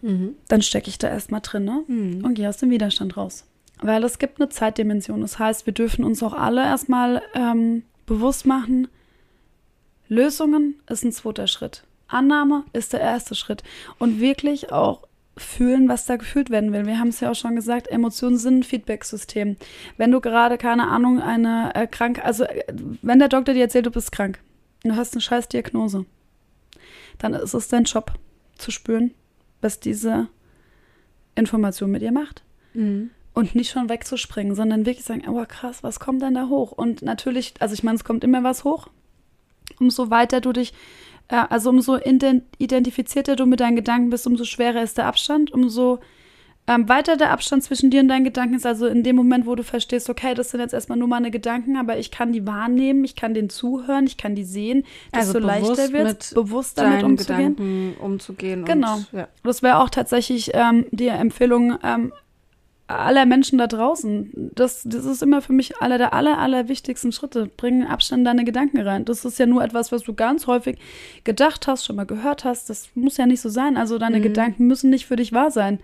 mhm. dann stecke ich da erstmal drin ne? Mhm. und gehe aus dem Widerstand raus. Weil es gibt eine Zeitdimension. Das heißt, wir dürfen uns auch alle erstmal ähm, bewusst machen, Lösungen ist ein zweiter Schritt. Annahme ist der erste Schritt. Und wirklich auch fühlen, was da gefühlt werden will. Wir haben es ja auch schon gesagt, Emotionen sind ein Feedback-System. Wenn du gerade, keine Ahnung, eine äh, krank, also äh, wenn der Doktor dir erzählt, du bist krank, du hast eine scheiß Diagnose, dann ist es dein Job zu spüren, was diese Information mit ihr macht. Mhm und nicht schon wegzuspringen, sondern wirklich sagen, oh krass, was kommt denn da hoch? Und natürlich, also ich meine, es kommt immer was hoch. Umso weiter du dich, äh, also umso identifizierter du mit deinen Gedanken bist, umso schwerer ist der Abstand, umso ähm, weiter der Abstand zwischen dir und deinen Gedanken ist, also in dem Moment, wo du verstehst, okay, das sind jetzt erstmal nur meine Gedanken, aber ich kann die wahrnehmen, ich kann denen zuhören, ich kann die sehen, desto also leichter wird bewusst damit umzugehen. Gedanken umzugehen. Genau. Und, ja. Das wäre auch tatsächlich ähm, die Empfehlung, ähm, aller Menschen da draußen. Das, das ist immer für mich einer der aller, aller wichtigsten Schritte. Bring Abstand in deine Gedanken rein. Das ist ja nur etwas, was du ganz häufig gedacht hast, schon mal gehört hast. Das muss ja nicht so sein. Also deine mhm. Gedanken müssen nicht für dich wahr sein.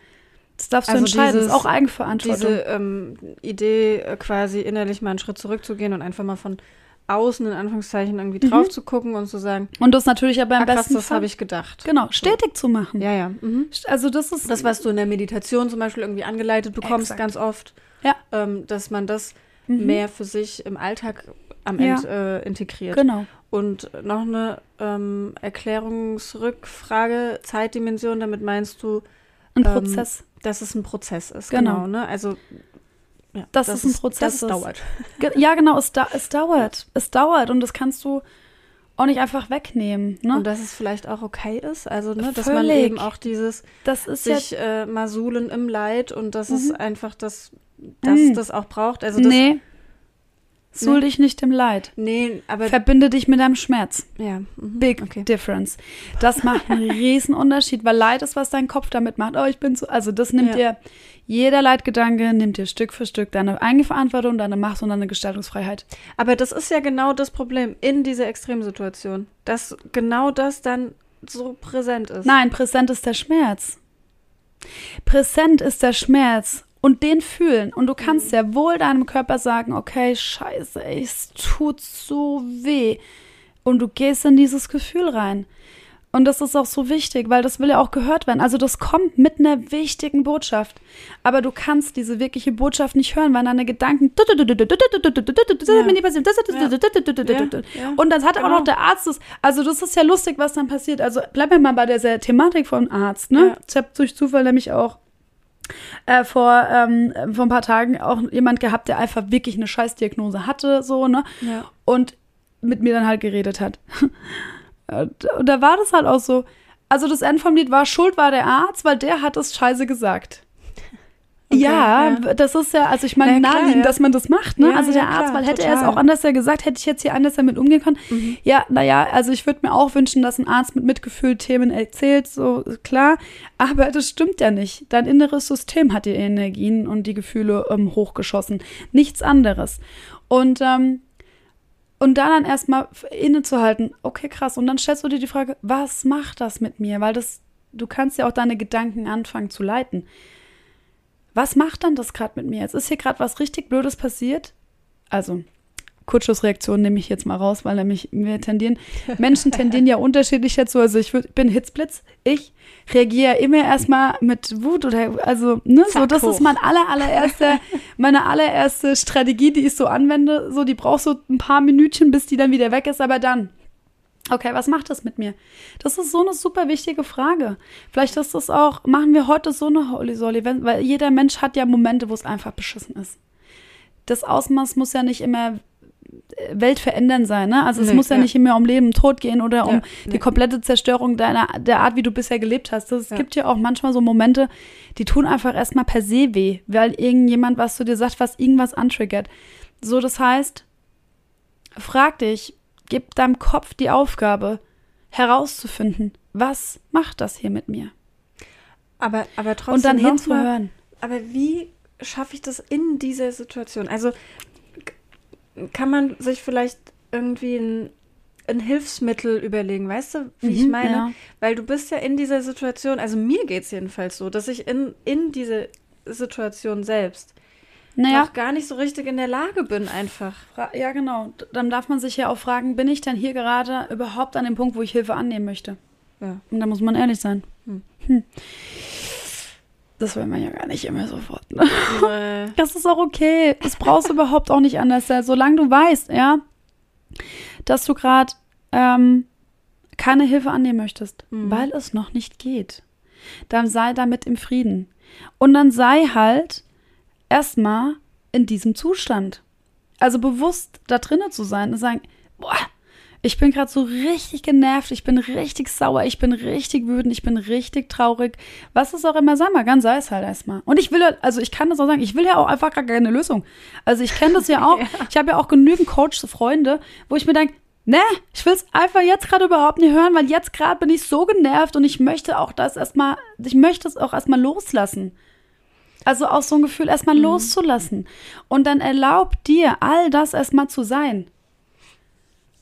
Das darfst du also entscheiden. Dieses, das ist auch Eigenverantwortung. Diese ähm, Idee, äh, quasi innerlich mal einen Schritt zurückzugehen und einfach mal von außen in Anführungszeichen irgendwie mhm. drauf zu gucken und zu sagen. Und das natürlich aber im ah, krass, besten das habe ich gedacht. Genau, stetig so. zu machen. Ja, ja. Mhm. Also das ist das, was du in der Meditation zum Beispiel irgendwie angeleitet bekommst, exakt. ganz oft. Ja. Ähm, dass man das mhm. mehr für sich im Alltag am ja. Ende äh, integriert. Genau. Und noch eine ähm, Erklärungsrückfrage, Zeitdimension, damit meinst du ein ähm, Prozess. Dass es ein Prozess ist, genau. genau ne? Also ja, das, das, ist ein Prozess. Das dauert. Ja, genau, es, da, es dauert. Es dauert und das kannst du auch nicht einfach wegnehmen. Ne? Und dass es vielleicht auch okay ist, also ne, dass man eben auch dieses das ist sich ja, äh, masulen im Leid und dass mhm. es einfach das, dass mhm. das auch braucht. Also das, nee. Suhl Nee. dich nicht im Leid. Nee, aber Verbinde dich mit deinem Schmerz. ja. Mhm. Big Okay. difference. Das macht einen riesen Unterschied, weil Leid ist, was dein Kopf damit macht. Oh, ich bin so. Also, das nimmt Ja. dir, jeder Leitgedanke nimmt dir Stück für Stück deine Eigenverantwortung, deine Macht und deine Gestaltungsfreiheit. Aber das ist ja genau das Problem in dieser Extremsituation, dass genau das dann so präsent ist. Nein, präsent ist der Schmerz. Präsent ist der Schmerz und den fühlen. Und du kannst sehr wohl deinem Körper sagen, okay, scheiße, es tut so weh. Und du gehst in dieses Gefühl rein. Und das ist auch so wichtig, weil das will ja auch gehört werden. Also das kommt mit einer wichtigen Botschaft. Aber du kannst diese wirkliche Botschaft nicht hören, weil deine Gedanken das. Ja. Und dann hat auch Genau. noch der Arzt das. Also das ist ja lustig, was dann passiert. Also bleiben wir mal bei der Thematik von Arzt. Ne? Ja. Ich habe durch Zufall nämlich auch äh, vor, ähm, vor ein paar Tagen auch jemand gehabt, der einfach wirklich eine Scheißdiagnose hatte, so, ne? Ja. Und mit mir dann halt geredet hat. Und da war das halt auch so. Also das End vom Lied war, Schuld war der Arzt, weil der hat es scheiße gesagt. Okay, ja, ja. das ist ja, also ich meine, Ja, naheliegend, ja. dass man das macht, ne? Ja, also der Arzt, klar, weil hätte er es auch anders ja gesagt, hätte ich jetzt hier anders damit umgehen können. Mhm. Ja, naja, also ich würde mir auch wünschen, dass ein Arzt mit Mitgefühl Themen erzählt, so klar. Aber das stimmt ja nicht. Dein inneres System hat die Energien und die Gefühle ähm, hochgeschossen. Nichts anderes. Und, ähm, und da dann erstmal innezuhalten, okay, krass. Und dann stellst du dir die Frage, was macht das mit mir? Weil das, du kannst ja auch deine Gedanken anfangen zu leiten. Was macht dann das gerade mit mir? Jetzt ist hier gerade was richtig Blödes passiert. Also, Kurzschlussreaktion nehme ich jetzt mal raus, weil nämlich wir tendieren, Menschen tendieren ja unterschiedlich dazu. Also ich würd, bin Hitzblitz, ich reagiere immer erstmal mit Wut oder also, ne, so Zack, das hoch. ist mein aller, allererste, meine allererste Strategie, die ich so anwende. So, die braucht so ein paar Minütchen, bis die dann wieder weg ist, aber dann. Okay, was macht das mit mir? Das ist so eine super wichtige Frage. Vielleicht ist das auch, machen wir heute so eine Holy Solly, weil jeder Mensch hat ja Momente, wo es einfach beschissen ist. Das Ausmaß muss ja nicht immer weltverändernd sein, ne? Also es Nee, muss ja, ja. nicht immer um Leben und Tod gehen oder um Ja, die nee. komplette Zerstörung deiner der Art, wie du bisher gelebt hast. Es Ja. gibt ja auch manchmal so Momente, die tun einfach erstmal per se weh, weil irgendjemand was zu dir sagt, was irgendwas antriggert. So, das heißt, frag dich, gib deinem Kopf die Aufgabe, herauszufinden, was macht das hier mit mir? Aber, aber trotzdem Und dann mal- hinzuhören. Aber wie schaffe ich das in dieser Situation? Also kann man sich vielleicht irgendwie ein, ein Hilfsmittel überlegen, weißt du, wie ich Mhm, meine? ja. Weil du bist ja in dieser Situation, also mir geht es jedenfalls so, dass ich in, in diese Situation selbst Naja, noch gar nicht so richtig in der Lage bin, einfach. Ja, genau. Dann darf man sich ja auch fragen, bin ich denn hier gerade überhaupt an dem Punkt, wo ich Hilfe annehmen möchte? Ja. Und da muss man ehrlich sein. Hm. Hm. Das will man ja gar nicht immer sofort. Äh, Das ist auch okay. Das brauchst du überhaupt auch nicht anders. Solange du weißt, ja, dass du gerade ähm, keine Hilfe annehmen möchtest, Mhm. weil es noch nicht geht, dann sei damit im Frieden. Und dann sei halt erstmal in diesem Zustand. Also bewusst da drinnen zu sein und sagen, boah, ich bin gerade so richtig genervt, ich bin richtig sauer, ich bin richtig wütend, ich bin richtig traurig. Was es auch immer sein mag, ganz sei es halt erstmal. Und ich will, ja- also ich kann das auch sagen, ich will ja auch einfach gar keine Lösung. Also ich kenne das ja auch. Ich habe ja auch genügend Coaches, Freunde, wo ich mir denke, ne, ich will es einfach jetzt gerade überhaupt nicht hören, weil jetzt gerade bin ich so genervt und ich möchte auch das erstmal, ich möchte es auch erstmal loslassen. Also auch so ein Gefühl erstmal loszulassen. Und dann erlaubt dir, all das erstmal zu sein.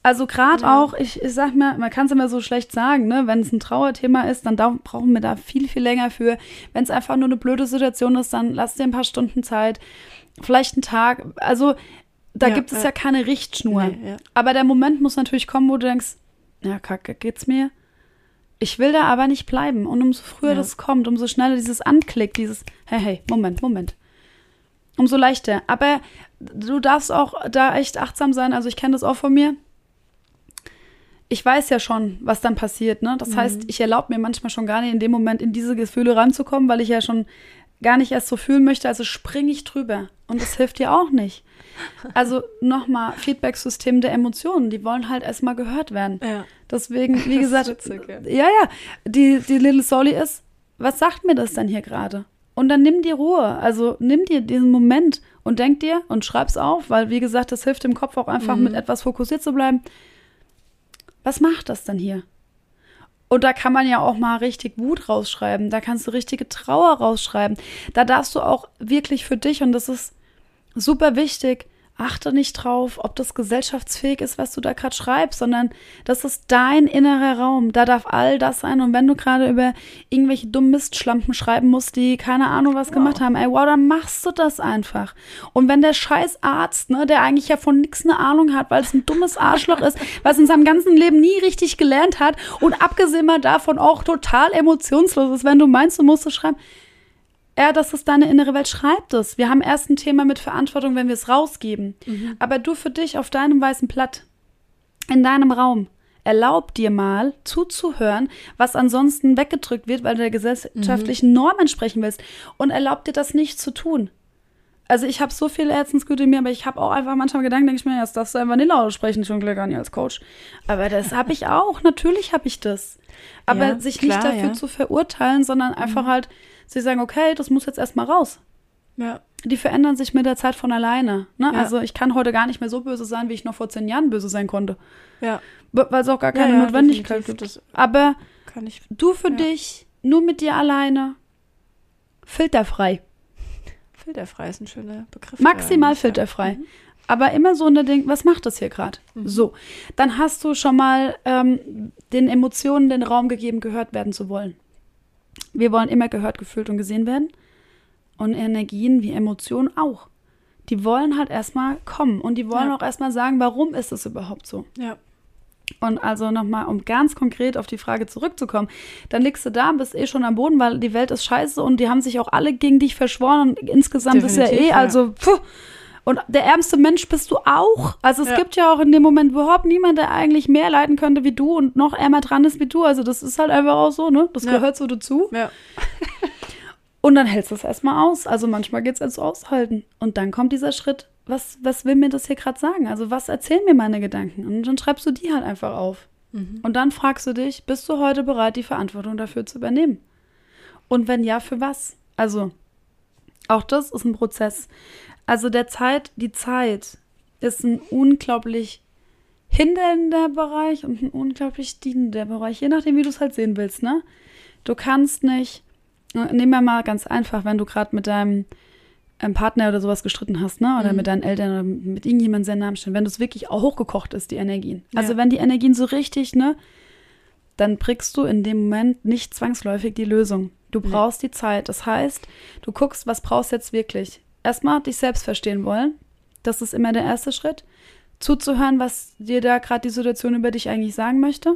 Also gerade auch, ich, ich sag mal, man kann es immer so schlecht sagen, ne? Wenn es ein Trauerthema ist, dann da, brauchen wir da viel, viel länger für. Wenn es einfach nur eine blöde Situation ist, dann lass dir ein paar Stunden Zeit, vielleicht einen Tag. Also da Ja, gibt es ja. ja keine Richtschnur. Nee, ja. Aber der Moment muss natürlich kommen, wo du denkst, ja, kacke, geht's mir? Ich will da aber nicht bleiben. Und umso früher Ja. das kommt, umso schneller dieses Anklick, dieses, hey, hey, Moment, Moment. Umso leichter. Aber du darfst auch da echt achtsam sein. Also ich kenne das auch von mir. Ich weiß ja schon, was dann passiert. Ne? Das heißt, ich erlaube mir manchmal schon gar nicht in dem Moment in diese Gefühle ranzukommen, weil ich ja schon gar nicht erst so fühlen möchte. Also springe ich drüber. Und das hilft dir auch nicht. Also nochmal, Feedback-System der Emotionen, die wollen halt erstmal gehört werden. ja. Deswegen, wie Das ist gesagt, witzig, ja. ja, ja, die, die Little Solly ist, was sagt mir das denn hier gerade? Und dann nimm dir Ruhe. Also nimm dir diesen Moment und denk dir und schreib's auf, weil wie gesagt, das hilft dem Kopf auch einfach Mhm. mit etwas fokussiert zu bleiben. Was macht das denn hier? Und da kann man ja auch mal richtig Wut rausschreiben. Da kannst du richtige Trauer rausschreiben. Da darfst du auch wirklich für dich, und das ist super wichtig, achte nicht drauf, ob das gesellschaftsfähig ist, was du da gerade schreibst, sondern das ist dein innerer Raum. Da darf all das sein. Und wenn du gerade über irgendwelche dummen Mistschlampen schreiben musst, die keine Ahnung was gemacht haben, ey, wow, dann machst du das einfach. Und wenn der scheiß Arzt, ne, der eigentlich ja von nichts eine Ahnung hat, weil es ein dummes Arschloch ist, was in seinem ganzen Leben nie richtig gelernt hat und abgesehen mal davon auch total emotionslos ist, wenn du meinst, du musst es schreiben, ja, das ist deine innere Welt, schreib das. Wir haben erst ein Thema mit Verantwortung, wenn wir es rausgeben. Aber du für dich auf deinem weißen Blatt, in deinem Raum, erlaub dir mal zuzuhören, was ansonsten weggedrückt wird, weil du der gesellschaftlichen Norm entsprechen willst. Und erlaub dir das nicht zu tun. Also ich habe so viel Herzensgüte in mir, aber ich habe auch einfach manchmal Gedanken, denke ich mir, jetzt darfst du ein Vanilla aussprechen, schon Glück an als Coach. Aber das habe ich auch, natürlich habe ich das. Aber Ja, sich klar, nicht dafür ja. zu verurteilen, sondern einfach halt, sie sagen, okay, das muss jetzt erstmal raus. Ja. Die verändern sich mit der Zeit von alleine. Ne? Ja. Also ich kann heute gar nicht mehr so böse sein, wie ich noch vor zehn Jahren böse sein konnte. Ja. Weil es auch gar keine Ja, Notwendigkeit gibt. Aber ich. du für dich, nur mit dir alleine, filterfrei. Filterfrei ist ein schöner Begriff. Maximal filterfrei. Aber immer so eine Ding, was macht das hier gerade? So, dann hast du schon mal ähm, den Emotionen den Raum gegeben, gehört werden zu wollen. Wir wollen immer gehört, gefühlt und gesehen werden. Und Energien wie Emotionen auch. Die wollen halt erstmal kommen und die wollen Ja. auch erstmal sagen, warum ist es überhaupt so? Ja. Und also nochmal, um ganz konkret auf die Frage zurückzukommen, dann liegst du da und bist eh schon am Boden, weil die Welt ist scheiße und die haben sich auch alle gegen dich verschworen und insgesamt ist ja Definitiv, eh, ja. also, puh. Und der ärmste Mensch bist du auch. Also es Ja. gibt ja auch in dem Moment überhaupt niemand, der eigentlich mehr leiden könnte wie du und noch ärmer dran ist wie du. Also das ist halt einfach auch so, ne? Das Ja. gehört so dazu. Ja. Und dann hältst du es erstmal aus. Also manchmal geht es als aushalten. Und dann kommt dieser Schritt, was, was will mir das hier gerade sagen? Also was erzählen mir meine Gedanken? Und dann schreibst du die halt einfach auf. Und dann fragst du dich, bist du heute bereit, die Verantwortung dafür zu übernehmen? Und wenn ja, für was? Also, auch das ist ein Prozess. Also der Zeit, die Zeit ist ein unglaublich hindernder Bereich und ein unglaublich dienender Bereich, je nachdem, wie du es halt sehen willst, ne? Du kannst nicht, äh, nehmen wir mal ganz einfach, wenn du gerade mit deinem ähm, Partner oder sowas gestritten hast, ne? Oder mit deinen Eltern oder mit irgendjemandem sehr nahen stehen, wenn du es wirklich auch hochgekocht ist, die Energien. Also Ja. wenn die Energien so richtig, ne, dann brickst du in dem Moment nicht zwangsläufig die Lösung. Du brauchst die Zeit. Das heißt, du guckst, was brauchst du jetzt wirklich. Erstmal dich selbst verstehen wollen. Das ist immer der erste Schritt. Zuzuhören, was dir da gerade die Situation über dich eigentlich sagen möchte.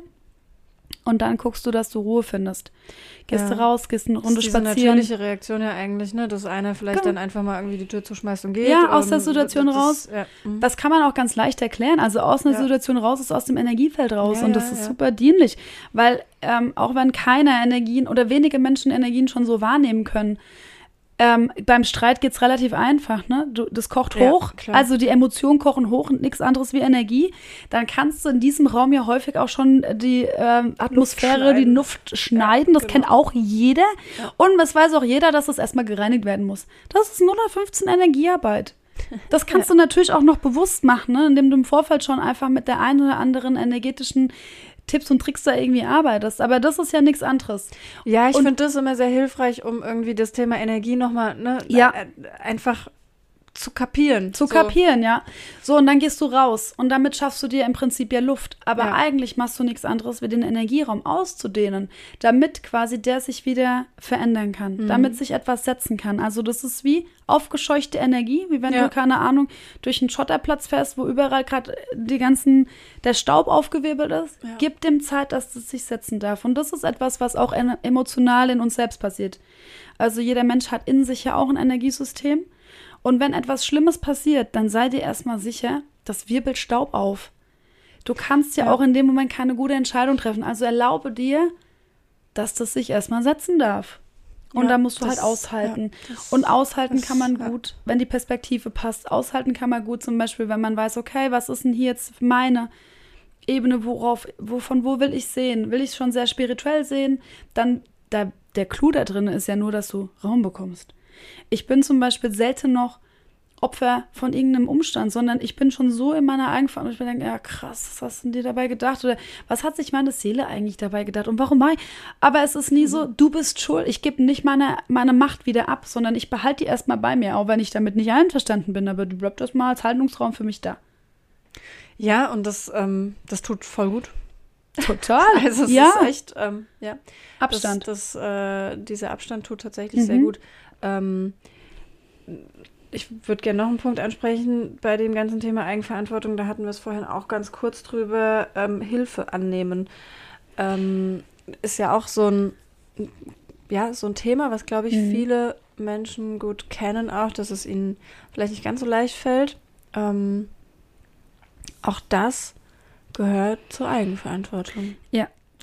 Und dann guckst du, dass du Ruhe findest. Gehst Ja. du raus, gehst eine Das Runde ist diese spazieren. natürliche Reaktion ja eigentlich, ne? Dass einer vielleicht Genau. dann einfach mal irgendwie die Tür zuschmeißt und geht. Ja, aus der Situation das- raus. Ja. mhm. Das kann man auch ganz leicht erklären. Also aus einer Ja. Situation raus ist aus dem Energiefeld raus. Und das ist super dienlich. Weil ähm, auch wenn keiner Energien oder wenige Menschen Energien schon so wahrnehmen können, ähm, beim Streit geht es relativ einfach, ne? Du, das kocht Ja, hoch. klar. Also die Emotionen kochen hoch und nichts anderes wie Energie. Dann kannst du in diesem Raum ja häufig auch schon die ähm, Atmosphäre, die. Luft schneiden. das genau. kennt auch jeder. Und es weiß auch jeder, dass das erstmal gereinigt werden muss. Das ist 015 Energiearbeit. Das kannst du natürlich auch noch bewusst machen, ne? indem du im Vorfeld schon einfach mit der einen oder anderen energetischen Tipps und Tricks da irgendwie arbeitest. Aber das ist ja nichts anderes. Ja, ich finde das immer sehr hilfreich, um irgendwie das Thema Energie nochmal, ne, Ja. äh, einfach zu kapieren. Zu so. kapieren, ja. So, und dann gehst du raus. Und damit schaffst du dir im Prinzip ja Luft. Aber Ja. eigentlich machst du nichts anderes, wie den Energieraum auszudehnen, damit quasi der sich wieder verändern kann, Mhm. damit sich etwas setzen kann. Also das ist wie aufgescheuchte Energie, wie wenn Ja. du, keine Ahnung, durch einen Schotterplatz fährst, wo überall gerade die ganzen, der Staub aufgewirbelt ist. Ja. Gib dem Zeit, dass es sich setzen darf. Und das ist etwas, was auch emotional in uns selbst passiert. Also jeder Mensch hat in sich ja auch ein Energiesystem. Und wenn etwas Schlimmes passiert, dann sei dir erstmal sicher, das wirbelt Staub auf. Du kannst ja, Ja. auch in dem Moment keine gute Entscheidung treffen. Also erlaube dir, dass das sich erstmal setzen darf. Und Ja, da musst du das- halt aushalten. ja, das- und aushalten das- kann man gut, wenn die Perspektive passt. Aushalten kann man gut, zum Beispiel, wenn man weiß, okay, was ist denn hier jetzt meine Ebene, worauf, wovon wo will ich sehen? Will ich es schon sehr spirituell sehen? Dann da, der Clou da drin ist ja nur, dass du Raum bekommst. Ich bin zum Beispiel selten noch Opfer von irgendeinem Umstand, sondern ich bin schon so in meiner Eigenverantwortung, ich denke, ja krass, was hast du dir dabei gedacht? Oder was hat sich meine Seele eigentlich dabei gedacht? Und warum war ich? Aber es ist nie so, du bist schuld, ich gebe nicht meine, meine Macht wieder ab, sondern ich behalte die erstmal bei mir, auch wenn ich damit nicht einverstanden bin, aber du bleibst erstmal als Haltungsraum für mich da. Ja, und das, ähm, das tut voll gut. Total. Also es ja. ist echt, ähm, ja. Abstand. Das, das, äh, dieser Abstand tut tatsächlich Mhm. sehr gut. Ähm, ich würde gerne noch einen Punkt ansprechen bei dem ganzen Thema Eigenverantwortung. Da hatten wir es vorhin auch ganz kurz drüber. Ähm, Hilfe annehmen ähm, ist ja auch so ein, ja, so ein Thema, was, glaube ich, Mhm. viele Menschen gut kennen auch, dass es ihnen vielleicht nicht ganz so leicht fällt. Ähm, auch das gehört zur Eigenverantwortung.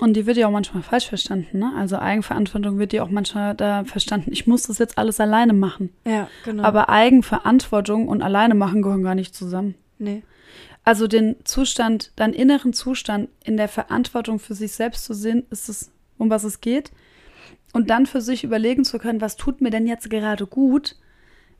Und die wird ja auch manchmal falsch verstanden, ne? Also Eigenverantwortung wird ja auch manchmal da verstanden, ich muss das jetzt alles alleine machen. Ja, genau. Aber Eigenverantwortung und alleine machen gehören gar nicht zusammen. nee. Also den Zustand, deinen inneren Zustand in der Verantwortung für sich selbst zu sehen, ist es, um was es geht. Und dann für sich überlegen zu können, was tut mir denn jetzt gerade gut,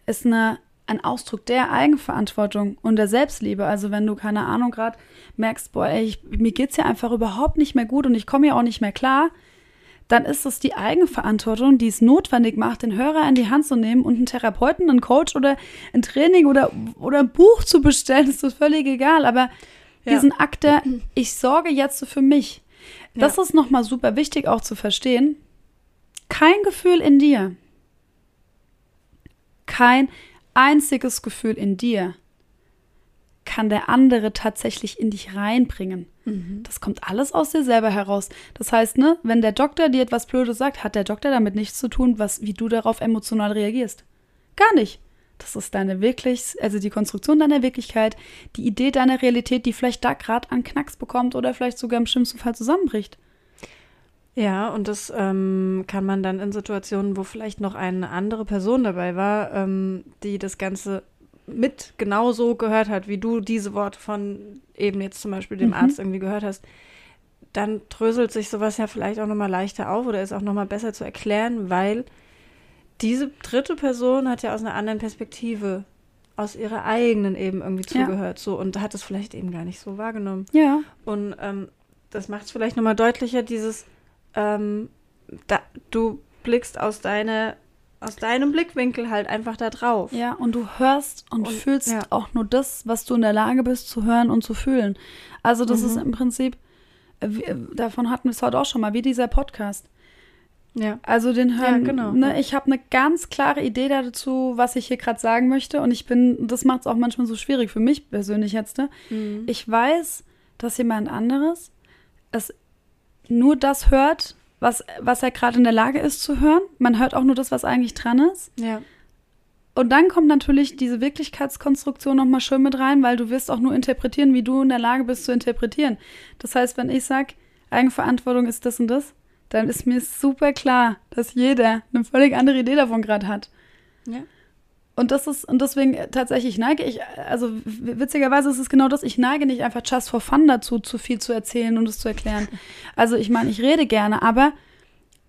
ist eine, ein Ausdruck der Eigenverantwortung und der Selbstliebe. Also wenn du, keine Ahnung, gerade merkst, boah, ey, ich, mir geht's ja einfach überhaupt nicht mehr gut und ich komme ja auch nicht mehr klar, dann ist es die Eigenverantwortung, die es notwendig macht, den Hörer in die Hand zu nehmen und einen Therapeuten, einen Coach oder ein Training oder, oder ein Buch zu bestellen, ist das völlig egal. Aber Ja. diesen Akt der, ich sorge jetzt für mich, das Ja. ist nochmal super wichtig auch zu verstehen. Kein Gefühl in dir, kein einziges Gefühl in dir kann der andere tatsächlich in dich reinbringen. Das kommt alles aus dir selber heraus. Das heißt, ne, wenn der Doktor dir etwas Blödes sagt, hat der Doktor damit nichts zu tun, was, wie du darauf emotional reagierst. Gar nicht. Das ist deine wirklich, also die Konstruktion deiner Wirklichkeit, die Idee deiner Realität, die vielleicht da gerade einen Knacks bekommt oder vielleicht sogar im schlimmsten Fall zusammenbricht. Ja, und das ähm, kann man dann in Situationen, wo vielleicht noch eine andere Person dabei war, ähm, die das Ganze mit genauso gehört hat, wie du diese Worte von eben jetzt zum Beispiel dem Mhm. Arzt irgendwie gehört hast, dann dröselt sich sowas ja vielleicht auch nochmal leichter auf oder ist auch nochmal besser zu erklären, weil diese dritte Person hat ja aus einer anderen Perspektive, aus ihrer eigenen eben irgendwie Ja. zugehört, so und hat es vielleicht eben gar nicht so wahrgenommen. Ja. Und ähm, das macht es vielleicht nochmal deutlicher, dieses, ähm, da, du blickst aus, deine, aus deinem Blickwinkel halt einfach da drauf. Ja, und du hörst und, Und- fühlst ja. auch nur das, was du in der Lage bist zu hören und zu fühlen. Also das Mhm. ist im Prinzip, äh, äh, davon hatten wir es heute auch schon mal, wie dieser Podcast. Ja. Also den hören, genau. ne, ich habe eine ganz klare Idee dazu, was ich hier gerade sagen möchte und ich bin, das macht es auch manchmal so schwierig für mich persönlich jetzt. Ne? Mhm. Ich weiß, dass jemand anderes es nur das hört, was, was er gerade in der Lage ist zu hören. Man hört auch nur das, was eigentlich dran ist. Ja. Und dann kommt natürlich diese Wirklichkeitskonstruktion nochmal schön mit rein, weil du wirst auch nur interpretieren, wie du in der Lage bist zu interpretieren. Das heißt, wenn ich sage, Eigenverantwortung ist das und das, dann ist mir super klar, dass jeder eine völlig andere Idee davon gerade hat. Ja. Und das ist, und deswegen äh, tatsächlich neige ich, also witzigerweise ist es genau das, ich neige nicht einfach just for fun dazu, zu viel zu erzählen und es zu erklären. Also ich meine, ich rede gerne, aber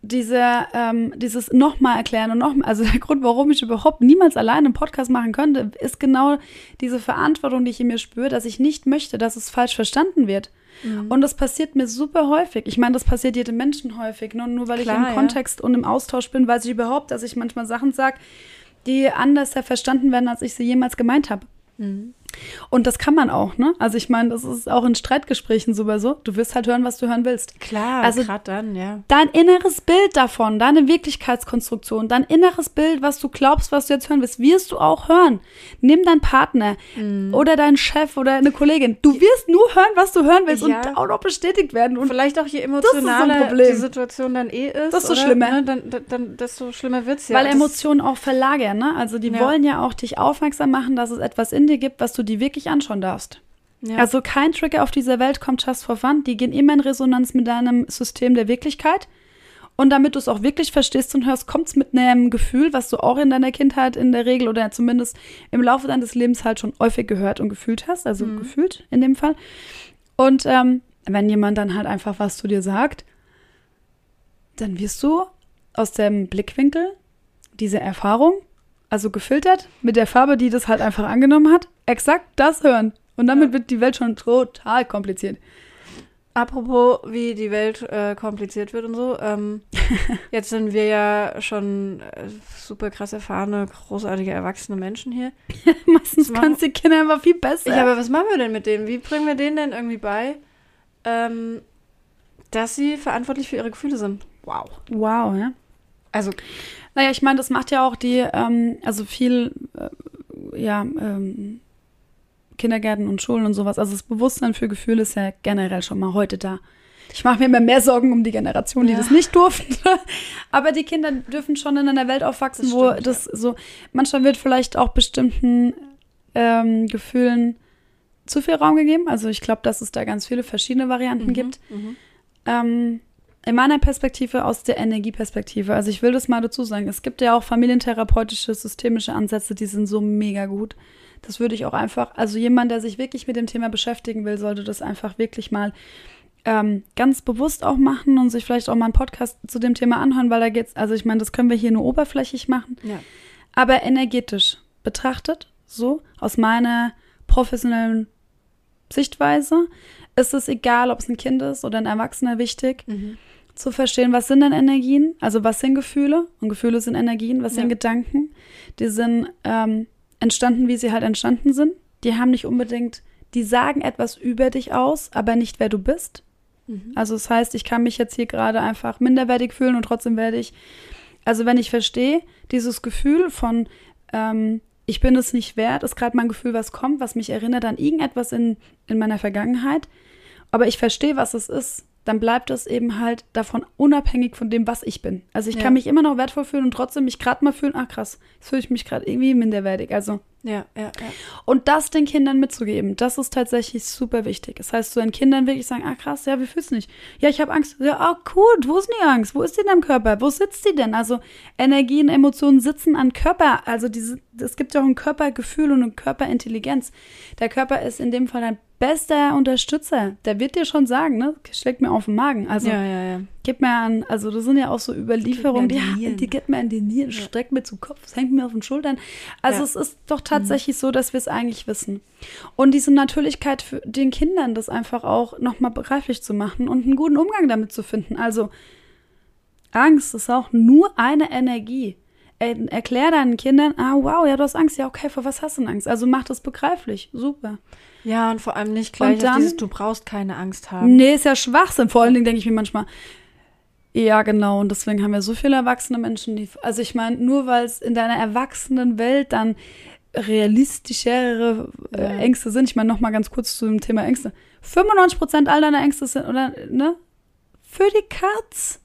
dieser, ähm, dieses nochmal erklären und nochmal, also der Grund, warum ich überhaupt niemals alleine einen Podcast machen könnte, ist genau diese Verantwortung, die ich in mir spüre, dass ich nicht möchte, dass es falsch verstanden wird. Mhm. Und das passiert mir super häufig. Ich meine, das passiert jedem Menschen häufig. Nur, nur weil ich Klar, im ja. Kontext und im Austausch bin, weiß ich überhaupt, dass ich manchmal Sachen sage, die anders verstanden werden, als ich sie jemals gemeint habe. Mhm. Und das kann man auch, ne? Also ich meine, das ist auch in Streitgesprächen so so. Du wirst halt hören, was du hören willst. Klar, Also- gerade dann, ja. Dein inneres Bild davon, deine Wirklichkeitskonstruktion, dein inneres Bild, was du glaubst, was du jetzt hören willst, wirst du auch hören. Nimm deinen Partner Mhm. oder deinen Chef oder eine Kollegin. Du wirst nur hören, was du hören willst Ja. und auch noch bestätigt werden. Und Vielleicht auch je so emotionaler Problem. die Situation dann eh ist. Desto oder? schlimmer. Ne? Dann, dann, dann, desto schlimmer wird es ja. Weil Emotionen auch verlagern, ne? Also die Ja. wollen ja auch dich aufmerksam machen, dass es etwas in dir gibt, was du dir wirklich anschauen darfst. Ja. Also kein Trigger auf dieser Welt kommt just for fun. Die gehen immer in Resonanz mit deinem System der Wirklichkeit. Und damit du es auch wirklich verstehst und hörst, kommt es mit einem Gefühl, was du auch in deiner Kindheit in der Regel oder zumindest im Laufe deines Lebens halt schon häufig gehört und gefühlt hast. Also Mhm. gefühlt in dem Fall. Und ähm, wenn jemand dann halt einfach was zu dir sagt, dann wirst du aus dem Blickwinkel diese Erfahrung, also gefiltert mit der Farbe, die das halt einfach angenommen hat, exakt das hören. Und damit Ja. wird die Welt schon total kompliziert. Apropos, wie die Welt äh, kompliziert wird und so. Ähm, jetzt sind wir ja schon äh, super krass erfahrene, großartige, erwachsene Menschen hier. Meistens machen- kannst du die Kinder einfach viel besser. Ja, aber was machen wir denn mit denen? Wie bringen wir denen denn irgendwie bei, ähm, dass sie verantwortlich für ihre Gefühle sind? Wow. wow, ja. Also, Naja, ich meine, das macht ja auch die, ähm, also viel, äh, ja, ähm, Kindergärten und Schulen und sowas. Also das Bewusstsein für Gefühle ist ja generell schon mal heute da. Ich mache mir immer mehr Sorgen um die Generation, die Ja. das nicht durften. Aber die Kinder dürfen schon in einer Welt aufwachsen, Das wo stimmt, das so, manchmal wird vielleicht auch bestimmten ähm, Gefühlen zu viel Raum gegeben. Also ich glaube, dass es da ganz viele verschiedene Varianten mhm, gibt. mhm. Ähm, in meiner Perspektive aus der Energieperspektive. Also ich will das mal dazu sagen. Es gibt ja auch familientherapeutische, systemische Ansätze, die sind so mega gut. Das würde ich auch einfach, also jemand, der sich wirklich mit dem Thema beschäftigen will, sollte das einfach wirklich mal ähm, ganz bewusst auch machen und sich vielleicht auch mal einen Podcast zu dem Thema anhören, weil da geht's, also ich meine, das können wir hier nur oberflächlich machen, Ja. aber energetisch betrachtet, so aus meiner professionellen Sichtweise, ist es egal, ob es ein Kind ist oder ein Erwachsener wichtig, Mhm. zu verstehen, was sind denn Energien, also was sind Gefühle und Gefühle sind Energien, was Ja. sind Gedanken, die sind ähm, entstanden, wie sie halt entstanden sind. Die haben nicht unbedingt, die sagen etwas über dich aus, aber nicht wer du bist. Mhm. Also das heißt, ich kann mich jetzt hier gerade einfach minderwertig fühlen und trotzdem werde ich, also wenn ich verstehe, dieses Gefühl von ähm, ich bin es nicht wert, ist gerade mein Gefühl, was kommt, was mich erinnert an irgendetwas in, in meiner Vergangenheit, aber ich verstehe, was es ist, dann bleibt es eben halt davon unabhängig von dem, was ich bin. Also ich Ja. kann mich immer noch wertvoll fühlen und trotzdem mich gerade mal fühlen, ach krass, jetzt fühle ich mich gerade irgendwie minderwertig. Also Ja, ja, ja. und das den Kindern mitzugeben, das ist tatsächlich super wichtig. Das heißt, so den Kindern wirklich sagen, ah krass, ja, wie fühlst du dich? Ja, ich habe Angst. Ja, ah, gut, wo ist denn die Angst? Wo ist die denn am Körper? Wo sitzt die denn? Also Energien, Emotionen sitzen an Körper. Also diese, es gibt ja auch ein Körpergefühl und eine Körperintelligenz. Der Körper ist in dem Fall dein bester Unterstützer. Der wird dir schon sagen, ne? Schlägt mir auf den Magen. Also ja, ja, ja. Gib mir an, also das sind ja auch so Überlieferungen, die, an die geht mir an die Nieren, Ja. streckt mir zu Kopf, hängt mir auf den Schultern. Also Ja. es ist doch tatsächlich so, dass wir es eigentlich wissen. Und diese Natürlichkeit für den Kindern, das einfach auch nochmal begreiflich zu machen und einen guten Umgang damit zu finden. Also Angst ist auch nur eine Energie. Er, erklär deinen Kindern, ah wow, ja, du hast Angst, ja, okay, vor was hast du denn Angst? Also mach das begreiflich, super. Ja, und vor allem nicht gleich Und dann- dieses, du brauchst keine Angst haben. Nee, ist ja Schwachsinn. Vor allen Dingen denke ich mir manchmal, ja, genau. Und deswegen haben wir so viele erwachsene Menschen, die. Also ich meine, nur weil es in deiner erwachsenen Welt dann realistischere äh, Ja. Ängste sind. Ich meine, noch mal ganz kurz zu dem Thema Ängste. 95% all deiner Ängste sind, oder, ne? Für die Katz.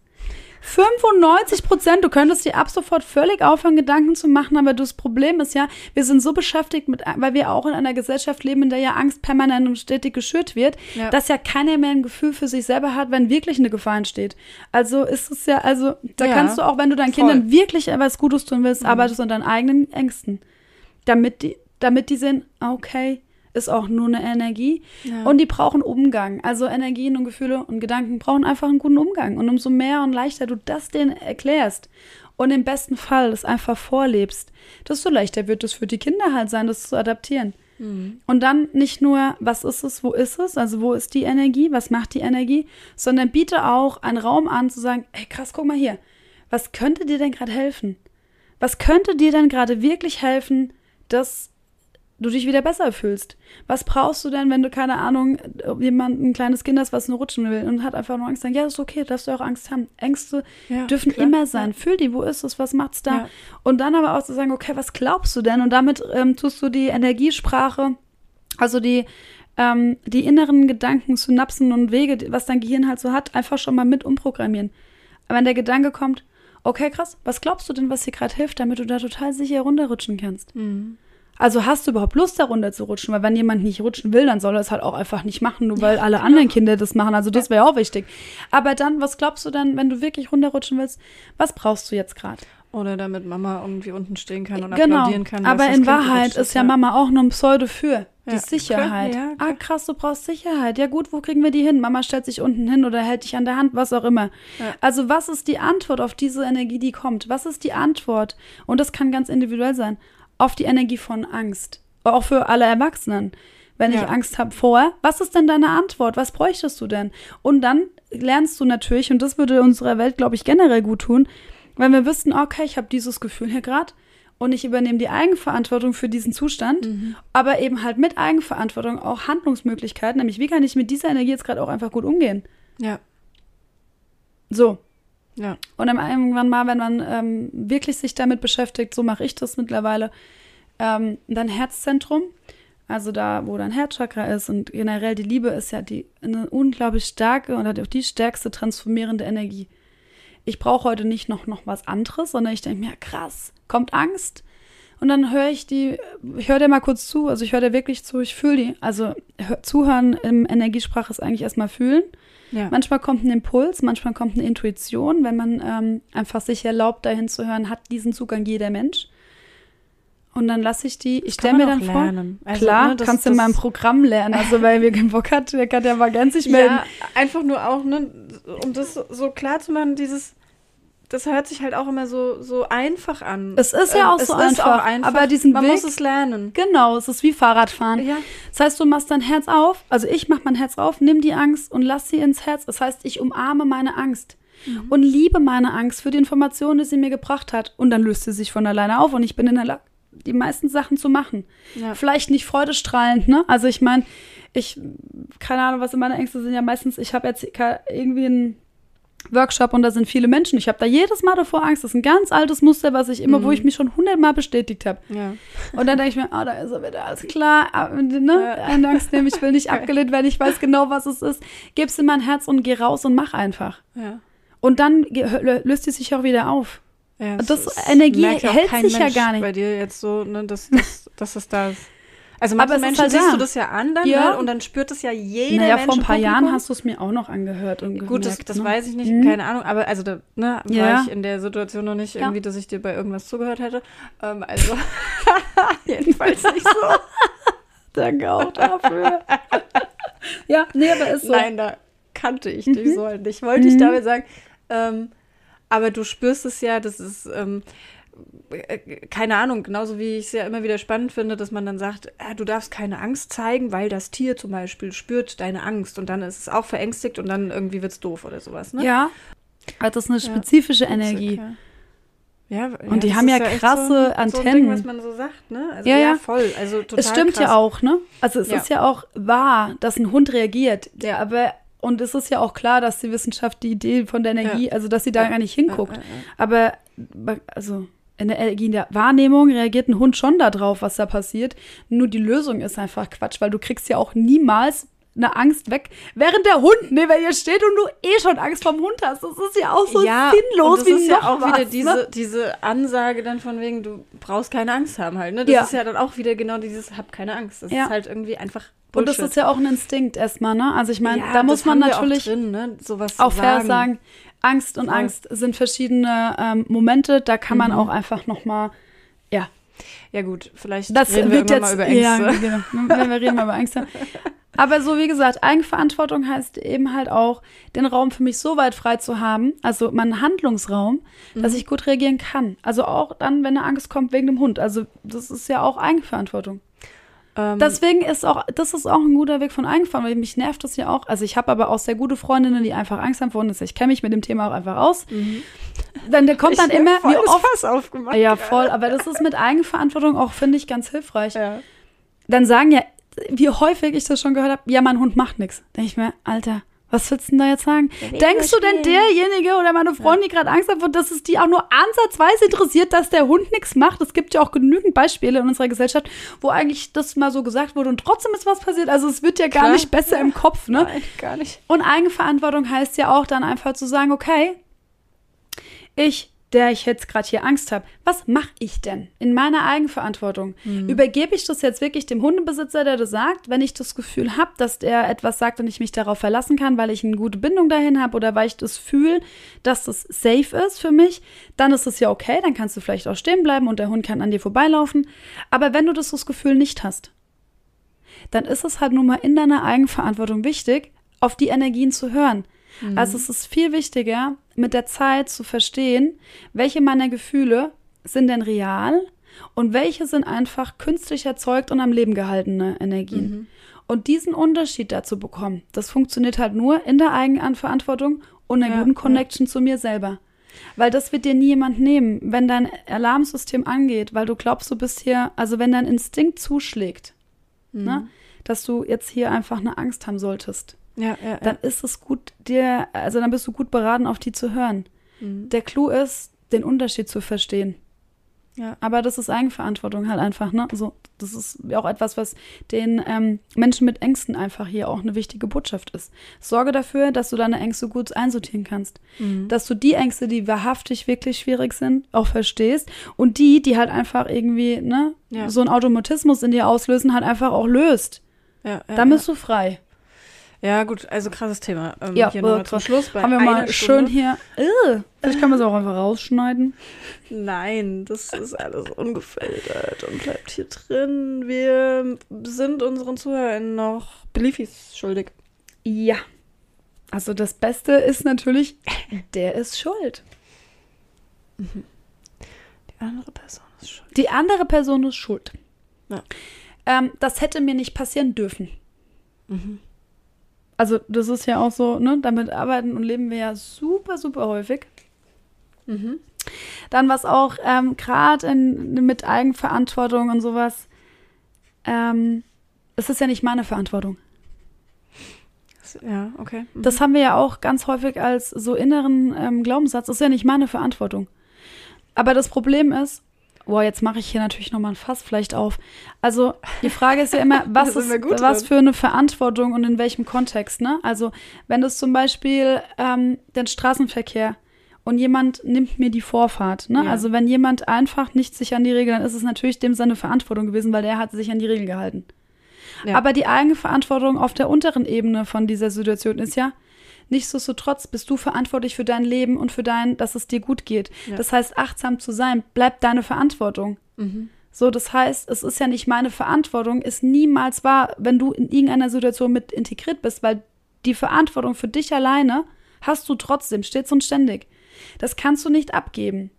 95 Prozent, du könntest dir ab sofort völlig aufhören, Gedanken zu machen, aber das Problem ist ja, wir sind so beschäftigt mit, weil wir auch in einer Gesellschaft leben, in der ja Angst permanent und stetig geschürt wird, Ja. dass ja keiner mehr ein Gefühl für sich selber hat, wenn wirklich eine Gefahr entsteht. Also ist es ja, also da Ja, kannst du auch, wenn du deinen voll. Kindern wirklich etwas Gutes tun willst, Mhm. arbeitest an deinen eigenen Ängsten. Damit die, damit die sehen, okay, ist auch nur eine Energie. Ja. Und die brauchen Umgang. Also Energien und Gefühle und Gedanken brauchen einfach einen guten Umgang. Und umso mehr und leichter du das denen erklärst und im besten Fall das einfach vorlebst, desto leichter wird es für die Kinder halt sein, das zu adaptieren. Mhm. Und dann nicht nur, was ist es, wo ist es, also wo ist die Energie, was macht die Energie, sondern biete auch einen Raum an zu sagen, ey krass, guck mal hier, was könnte dir denn gerade helfen? Was könnte dir denn gerade wirklich helfen, dass du dich wieder besser fühlst? Was brauchst du denn, wenn du, keine Ahnung, ob jemand, ein kleines Kind hast, was nur rutschen will und hat einfach nur Angst, dann ja, ist okay, darfst du auch Angst haben. Ängste Ja, dürfen klar. immer sein. Fühl die, wo ist es, was macht's da? Ja. Und dann aber auch zu sagen, okay, was glaubst du denn? Und damit ähm, tust du die Energiesprache, also die, ähm, die inneren Gedanken, Synapsen und Wege, was dein Gehirn halt so hat, einfach schon mal mit umprogrammieren. Aber wenn der Gedanke kommt, okay, krass, was glaubst du denn, was dir gerade hilft, damit du da total sicher runterrutschen kannst? Mhm. Also hast du überhaupt Lust, da runter zu rutschen? Weil wenn jemand nicht rutschen will, dann soll er es halt auch einfach nicht machen, nur weil alle genau. anderen Kinder das machen. Also das wäre auch wichtig. Aber dann, was glaubst du dann, wenn du wirklich runterrutschen willst, was brauchst du jetzt gerade? Oder damit Mama irgendwie unten stehen kann und Genau. applaudieren kann. Aber in Wahrheit ist ja Mama auch nur ein Pseudo für. Die Ja, Sicherheit. ja, ah, krass, du brauchst Sicherheit. Ja, gut, wo kriegen wir die hin? Mama stellt sich unten hin oder hält dich an der Hand, was auch immer. Ja. Also, was ist die Antwort auf diese Energie, die kommt? Was ist die Antwort? Und das kann ganz individuell sein. Auf die Energie von Angst. Auch für alle Erwachsenen. Wenn ich Ja. Angst habe vorher, was ist denn deine Antwort? Was bräuchtest du denn? Und dann lernst du natürlich, und das würde unserer Welt, glaube ich, generell gut tun, wenn wir wüssten, okay, ich habe dieses Gefühl hier gerade und ich übernehme die Eigenverantwortung für diesen Zustand, aber eben halt mit Eigenverantwortung auch Handlungsmöglichkeiten, nämlich wie kann ich mit dieser Energie jetzt gerade auch einfach gut umgehen? Ja, So. Ja. Und dann irgendwann mal, wenn man ähm, wirklich sich damit beschäftigt, so mache ich das mittlerweile, ähm, dann Herzzentrum, also da, wo dein Herzchakra ist und generell die Liebe ist ja die eine unglaublich starke und hat auch die stärkste transformierende Energie. Ich brauche heute nicht noch, noch was anderes, sondern ich denke mir, krass, kommt Angst. Und dann höre ich die, ich höre dir mal kurz zu, also ich höre dir wirklich zu, ich fühle die. Also hör, zuhören im Energiesprache ist eigentlich erstmal fühlen. ja. Manchmal kommt ein Impuls, manchmal kommt eine Intuition, wenn man ähm, einfach sich erlaubt, dahin zu hören, hat diesen Zugang jeder Mensch. Und dann lasse ich die, ich stelle mir dann auch vor, lernen. Also, klar, ne, das- kannst du in meinem Programm lernen. Also, weil wir keinen Bock hat, der kann ja mal ganz sich melden. Ja, einfach nur auch, ne, um das so- so klar zu machen, dieses, das hört sich halt auch immer so, so einfach an. Es ist ja Ähm, auch es so einfach, auch einfach, aber diesen man Weg- muss es lernen. Genau, es ist wie Fahrradfahren. Ja. Das heißt, du machst dein Herz auf, also ich mach mein Herz auf, nimm die Angst und lass sie ins Herz. Das heißt, ich umarme meine Angst Mhm. und liebe meine Angst für die Informationen, die sie mir gebracht hat. Und dann löst sie sich von alleine auf und ich bin in der Lage, die meisten Sachen zu machen. Ja. Vielleicht nicht freudestrahlend, ne? Also ich meine, ich, keine Ahnung, was meine Ängste sind ja meistens, ich habe jetzt irgendwie einen Workshop und da sind viele Menschen. Ich habe da jedes Mal davor Angst. Das ist ein ganz altes Muster, was ich immer, wo ich mich schon hundertmal bestätigt habe. Ja. Und dann denke ich mir, ah, da ist er wieder, alles klar. Ah, Ne? Ja. Eine Angst nehmen, ich will nicht abgelehnt werden, ich weiß genau, was es ist. Gib's in mein Herz und geh raus und mach einfach. Ja. Und dann löst sie sich auch wieder auf. Ja, Das es Energie ja hält sich ja Mensch gar nicht. Bei dir jetzt so, ne, dass, dass, dass es da ist. Also Aber manche Menschen halt siehst du das ja an dann, Ja. ne? und dann spürt es ja jeder naja, Mensch vor ein paar Jahren hast du es mir auch noch angehört und Gut, das, gemerkt, das ne? weiß ich nicht, Mhm. keine Ahnung, aber also da ne, war Ja. ich in der Situation noch nicht Ja. irgendwie, dass ich dir bei irgendwas zugehört hätte. Ähm, also jedenfalls nicht so. Danke auch dafür. ja, nee, aber ist so. Nein, da kannte ich dich Mhm. so halt nicht. Wollte ich damit sagen. Ähm, aber du spürst es ja, das ist, ähm, äh, keine Ahnung, genauso wie ich es ja immer wieder spannend finde, dass man dann sagt, ah, du darfst keine Angst zeigen, weil das Tier zum Beispiel spürt deine Angst und dann ist es auch verängstigt und dann irgendwie wird es doof oder sowas. Ne? Ja. Also das ist eine spezifische Energie. Ja. Ja, Und die haben ja krasse so ein, So ein Antennen. Ding, was man so sagt, ne? Also, Ja, ja, ja. voll. Also total Es stimmt krass. ja auch, ne? Also es Ja. ist ja auch wahr, dass ein Hund reagiert. Ja. Aber und es ist ja auch klar, dass die Wissenschaft die Idee von der Energie, also dass sie da Ja. gar nicht hinguckt. Ja, ja, ja. Aber also in der Energie in der Wahrnehmung reagiert ein Hund schon darauf, was da passiert. Nur die Lösung ist einfach Quatsch, weil du kriegst ja auch niemals eine Angst weg, während der Hund neben dir steht und du eh schon Angst vom Hund hast. Das ist ja auch so ja, sinnlos und das wie ist ja auch was, wieder diese, ne? diese Ansage dann von wegen, du brauchst keine Angst haben halt. Ne? Das Ja. ist ja dann auch wieder genau dieses, hab keine Angst. Das Ja. ist halt irgendwie einfach Und Bullshit. das ist ja auch ein Instinkt erstmal, ne? Also ich meine, Ja, da muss man natürlich auch, drin, ne? Auch fair sagen, Angst und Voll. Angst sind verschiedene ähm, Momente. Da kann man Mhm. auch einfach noch mal, ja, Ja gut, vielleicht das reden wir jetzt, mal über Ängste. ja, genau, wenn wir reden mal über Ängste. Aber so wie gesagt, Eigenverantwortung heißt eben halt auch, den Raum für mich so weit frei zu haben, also meinen Handlungsraum, dass Mhm. ich gut reagieren kann. Also auch dann, wenn eine Angst kommt wegen dem Hund. Also das ist ja auch Eigenverantwortung. Ähm, Deswegen ist auch, das ist auch ein guter Weg von Eigenverantwortung, weil mich nervt das ja auch. Also ich habe aber auch sehr gute Freundinnen, die einfach Angst haben vor Hunden. Ich kenne mich mit dem Thema auch einfach aus. Dann der kommt dann Mhm. ich immer, voll wie oft. Fass aufgemacht. Ja, voll, aber das ist mit Eigenverantwortung auch, finde ich, ganz hilfreich. Ja. Dann sagen ja, wie häufig ich das schon gehört habe, ja, mein Hund macht nichts. Denke ich mir, Alter, was willst du denn da jetzt sagen? will Denkst du denn derjenige oder meine Freundin, die gerade Angst hat, dass es die auch nur ansatzweise interessiert, dass der Hund nichts macht? Es gibt ja auch genügend Beispiele in unserer Gesellschaft, wo eigentlich das mal so gesagt wurde und trotzdem ist was passiert. Also es wird ja gar Klar. nicht besser im Kopf, ne? Nein, gar nicht. Und Eigenverantwortung heißt ja auch dann einfach zu sagen, okay, ich, der ich jetzt gerade hier Angst habe, was mache ich denn in meiner Eigenverantwortung? Übergebe ich das jetzt wirklich dem Hundebesitzer, der das sagt, wenn ich das Gefühl habe, dass der etwas sagt und ich mich darauf verlassen kann, weil ich eine gute Bindung dahin habe oder weil ich das fühle, dass das safe ist für mich, dann ist es ja okay, dann kannst du vielleicht auch stehen bleiben und der Hund kann an dir vorbeilaufen. Aber wenn du das, das Gefühl nicht hast, dann ist es halt nun mal in deiner Eigenverantwortung wichtig, auf die Energien zu hören. Mhm. Also es ist viel wichtiger, mit der Zeit zu verstehen, welche meiner Gefühle sind denn real und welche sind einfach künstlich erzeugt und am Leben gehaltene Energien. Mhm. Und diesen Unterschied dazu bekommen, das funktioniert halt nur in der Eigenverantwortung und einer Ja, guten ja. Connection zu mir selber. Weil das wird dir nie jemand nehmen, wenn dein Alarmsystem angeht, weil du glaubst, du bist hier, also wenn dein Instinkt zuschlägt, Mhm. ne, dass du jetzt hier einfach eine Angst haben solltest, Ja, ja, ja. dann ist es gut, dir, also dann bist du gut beraten, auf die zu hören. Mhm. Der Clou ist, den Unterschied zu verstehen. Ja. Aber das ist Eigenverantwortung halt einfach, ne? So, das ist auch etwas, was den ähm, Menschen mit Ängsten einfach hier auch eine wichtige Botschaft ist. Sorge dafür, dass du deine Ängste gut einsortieren kannst. Mhm. Dass du die Ängste, die wahrhaftig wirklich schwierig sind, auch verstehst. Und die, die halt einfach irgendwie, ne, Ja. so einen Automatismus in dir auslösen, halt einfach auch löst. ja, ja, Dann ja. bist du frei. Ja, gut, also krasses Thema. Ähm, Ja, hier nochmal zum Schluss. Bei Haben wir mal schön Stunde. hier. Äh, vielleicht kann man es auch einfach rausschneiden. Nein, das ist alles ungefiltert und bleibt hier drin. Wir sind unseren ZuhörerInnen noch Beliefis schuldig. Ja. Also das Beste ist natürlich, der ist schuld. Die andere Person ist schuld. Die andere Person ist schuld. Ja. Ähm, das hätte mir nicht passieren dürfen. Mhm. Also das ist ja auch so, ne, damit arbeiten und leben wir ja super, super häufig. Mhm. Dann was auch ähm, gerade mit Eigenverantwortung und sowas, ähm, es ist ja nicht meine Verantwortung. Ja, okay. Mhm. Das haben wir ja auch ganz häufig als so inneren ähm, Glaubenssatz, das ist ja nicht meine Verantwortung. Aber das Problem ist, boah, jetzt mache ich hier natürlich nochmal ein Fass vielleicht auf. Also die Frage ist ja immer, was, ist, was für eine Verantwortung und in welchem Kontext, ne? Also wenn das zum Beispiel ähm, den Straßenverkehr und jemand nimmt mir die Vorfahrt, ne? Ja. Also wenn jemand einfach nicht sich an die Regeln, dann ist es natürlich dem seine Verantwortung gewesen, weil der hat sich an die Regeln gehalten. Ja. Aber die eigene Verantwortung auf der unteren Ebene von dieser Situation ist ja, nichtsdestotrotz bist du verantwortlich für dein Leben und für dein, dass es dir gut geht. Ja. Das heißt, achtsam zu sein, bleibt deine Verantwortung. Mhm. So, das heißt, es ist ja nicht meine Verantwortung, ist niemals wahr, wenn du in irgendeiner Situation mit integriert bist, weil die Verantwortung für dich alleine hast du trotzdem, stets und ständig. Das kannst du nicht abgeben.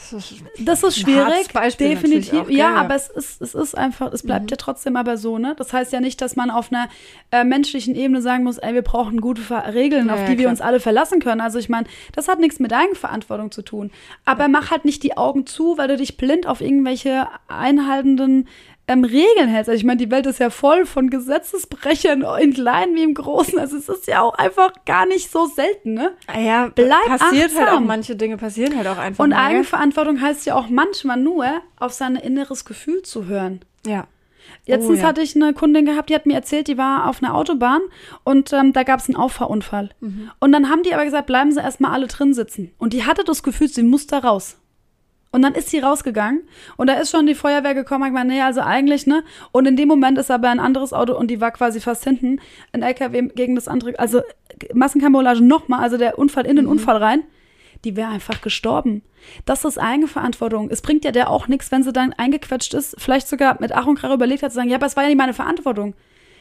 Das ist, Das ist Ein schwierig, definitiv. ja, ja. aber es ist, es ist einfach, es Mhm. bleibt ja trotzdem aber so, ne? Das heißt ja nicht, dass man auf einer äh, menschlichen Ebene sagen muss, ey, wir brauchen gute Ver Regeln, Ja, auf ja, die wir klar. uns alle verlassen können. Also ich meine, das hat nichts mit Eigenverantwortung zu tun. Aber mach halt nicht die Augen zu, weil du dich blind auf irgendwelche einhaltenden ähm, Regeln hältst. Also ich meine, die Welt ist ja voll von Gesetzesbrechern, im Kleinen wie im Großen. Also es ist ja auch einfach gar nicht so selten, ne? Ah ja, Bleib passiert halt auch, achtsam. manche Dinge passieren halt auch einfach. Und mal? Eigenverantwortung heißt ja auch manchmal nur, auf sein inneres Gefühl zu hören. Ja. Letztens Oh, ja. hatte ich eine Kundin gehabt, die hat mir erzählt, die war auf einer Autobahn und ähm, da gab es einen Auffahrunfall. Mhm. Und dann haben die aber gesagt, bleiben Sie erstmal alle drin sitzen. Und die hatte das Gefühl, sie muss da raus. Und dann ist sie rausgegangen und da ist schon die Feuerwehr gekommen. Ich meine, nee, also eigentlich, ne? Und in dem Moment ist aber ein anderes Auto und die war quasi fast hinten, ein LKW gegen das andere, also Massenkarambolage nochmal, also der Unfall in den Mhm. Unfall rein. Die wäre einfach gestorben. Das ist Eigenverantwortung. Es bringt ja der auch nichts, wenn sie dann eingequetscht ist, vielleicht sogar mit Ach und Krach überlegt hat, zu sagen, ja, aber es war ja nicht meine Verantwortung.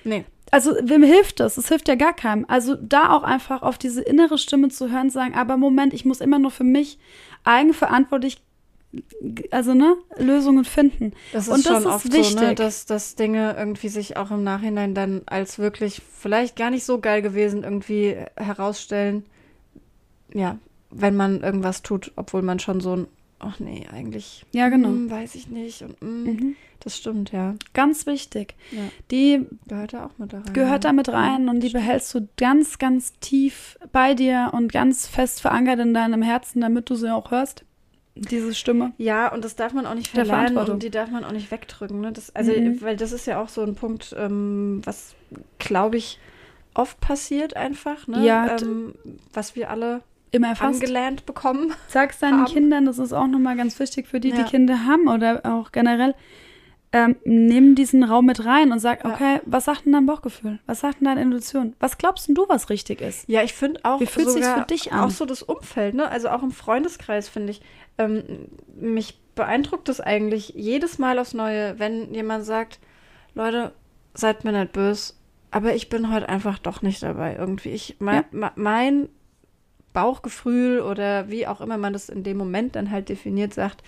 Nee. Also, wem hilft das? Es hilft ja gar keinem. Also, da auch einfach auf diese innere Stimme zu hören, sagen, aber Moment, ich muss immer nur für mich eigenverantwortlich, also, ne, Lösungen finden. Das ist Und das schon ist oft wichtig. so, ne, dass, dass Dinge irgendwie sich auch im Nachhinein dann als wirklich vielleicht gar nicht so geil gewesen irgendwie herausstellen. Ja, wenn man irgendwas tut, obwohl man schon so ein, ach nee, eigentlich, Ja, genau. hm, weiß ich nicht. Und, hm, Mhm. Das stimmt, ja. Ganz wichtig. ja. Die Gehört da auch mit rein. gehört da mit rein und die behältst du ganz, ganz tief bei dir und ganz fest verankert in deinem Herzen, damit du sie auch hörst. Diese Stimme. Ja, und das darf man auch nicht verlernen und die darf man auch nicht wegdrücken. Ne? Das, also, Mhm. weil das ist ja auch so ein Punkt, ähm, was, glaube ich, oft passiert einfach, ne? Ja, ähm, was wir alle Immer erfasst. angelernt bekommen. Sag's deinen haben. Kindern, das ist auch nochmal ganz wichtig für die, die Ja. Kinder haben oder auch generell. Ähm, nimm diesen Raum mit rein und sag, Ja. okay, was sagt denn dein Bauchgefühl? Was sagt denn deine Intuition? Was glaubst denn du, was richtig ist? Ja, ich finde auch Wie fühlt sogar für dich an? auch so das Umfeld, ne? Also auch im Freundeskreis finde ich, ähm, mich beeindruckt es eigentlich jedes Mal aufs Neue, wenn jemand sagt, Leute, seid mir nicht böse, aber ich bin heute einfach doch nicht dabei irgendwie. Ich, mein, ja. mein Bauchgefühl oder wie auch immer man das in dem Moment dann halt definiert, sagt,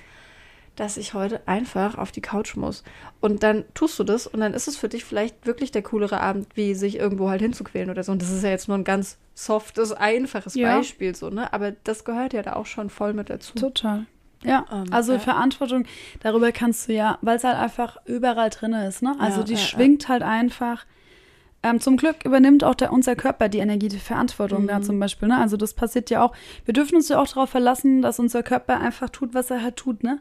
dass ich heute einfach auf die Couch muss. Und dann tust du das und dann ist es für dich vielleicht wirklich der coolere Abend, wie sich irgendwo halt hinzuquälen oder so. Und das ist ja jetzt nur ein ganz softes, einfaches ja. Beispiel, so, ne? Aber das gehört ja da auch schon voll mit dazu. Total. Ja, um, ähm, also ja. Verantwortung, darüber kannst du ja, weil es halt einfach überall drin ist, ne? Also ja, die schwingt halt einfach. Ähm, zum Glück übernimmt auch der, unser Körper die Energie, die Verantwortung mhm. da zum Beispiel. Ne? Also das passiert ja auch. Wir dürfen uns ja auch darauf verlassen, dass unser Körper einfach tut, was er halt tut. Ne?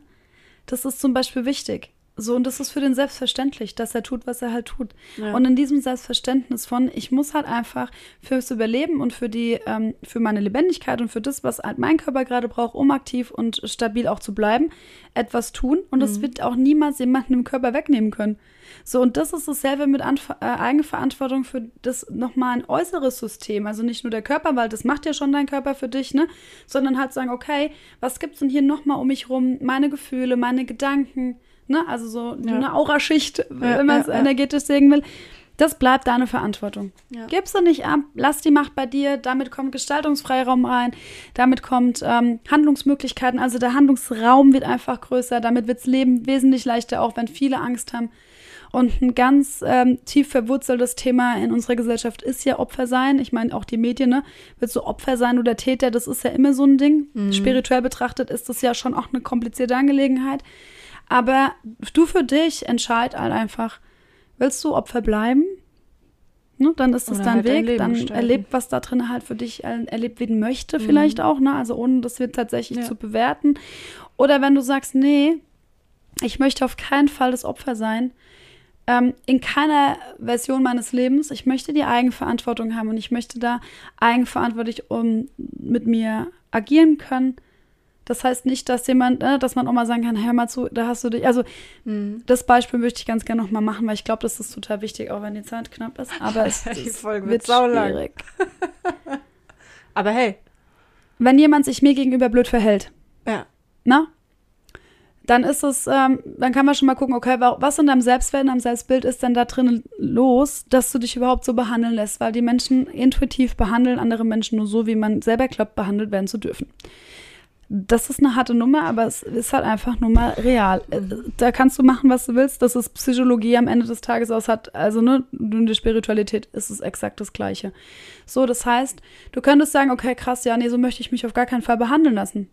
Das ist zum Beispiel wichtig. So, und das ist für den selbstverständlich, dass er tut, was er halt tut. Ja. Und in diesem Selbstverständnis von, ich muss halt einfach fürs Überleben und für die, ähm, für meine Lebendigkeit und für das, was halt mein Körper gerade braucht, um aktiv und stabil auch zu bleiben, etwas tun. Und das mhm. wird auch niemals jemanden im Körper wegnehmen können. So, und das ist dasselbe mit Anf äh, Eigenverantwortung für das nochmal ein äußeres System. Also nicht nur der Körper, weil das macht ja schon dein Körper für dich, ne? Sondern halt sagen, okay, was gibt's denn hier nochmal um mich rum? Meine Gefühle, meine Gedanken, ne? Also so ja. eine Auraschicht, wenn man es energetisch sehen will. Das bleibt deine Verantwortung. Ja. Gibst du nicht ab, lass die Macht bei dir, damit kommt Gestaltungsfreiraum rein, damit kommt ähm, Handlungsmöglichkeiten, also der Handlungsraum wird einfach größer, damit wird das Leben wesentlich leichter, auch wenn viele Angst haben. Und ein ganz ähm, tief verwurzeltes Thema in unserer Gesellschaft ist ja Opfer sein. Ich meine, auch die Medien, ne? Willst du Opfer sein oder Täter? Das ist ja immer so ein Ding. Mhm. Spirituell betrachtet ist das ja schon auch eine komplizierte Angelegenheit. Aber du für dich entscheid halt einfach, willst du Opfer bleiben? Ne, dann ist das Oder dein halt Weg, dann gestalten. erlebt, was da drin halt für dich erlebt werden möchte, mhm. vielleicht auch, ne? Also ohne das wird tatsächlich ja. zu bewerten. Oder wenn du sagst, nee, ich möchte auf keinen Fall das Opfer sein, ähm, in keiner Version meines Lebens. Ich möchte die Eigenverantwortung haben und ich möchte da eigenverantwortlich um mit mir agieren können das heißt nicht, dass jemand, äh, dass man auch mal sagen kann, hör mal zu, da hast du dich. Also mhm. das Beispiel möchte ich ganz gerne noch mal machen, weil ich glaube, das ist total wichtig, auch wenn die Zeit knapp ist. Aber es, die Folge wird schwierig. Aber hey. Wenn jemand sich mir gegenüber blöd verhält, ja. na, dann ist es, ähm, dann kann man schon mal gucken, okay, was in deinem Selbstwert, in deinem Selbstbild ist denn da drin los, dass du dich überhaupt so behandeln lässt, weil die Menschen intuitiv behandeln andere Menschen nur so, wie man selber glaubt, behandelt werden zu dürfen das ist eine harte Nummer, aber es ist halt einfach nur mal real. Äh, da kannst du machen, was du willst. Das ist Psychologie am Ende des Tages aus hat. Also, ne, in der Spiritualität ist es exakt das Gleiche. So, das heißt, du könntest sagen, okay, krass, ja, nee, so möchte ich mich auf gar keinen Fall behandeln lassen.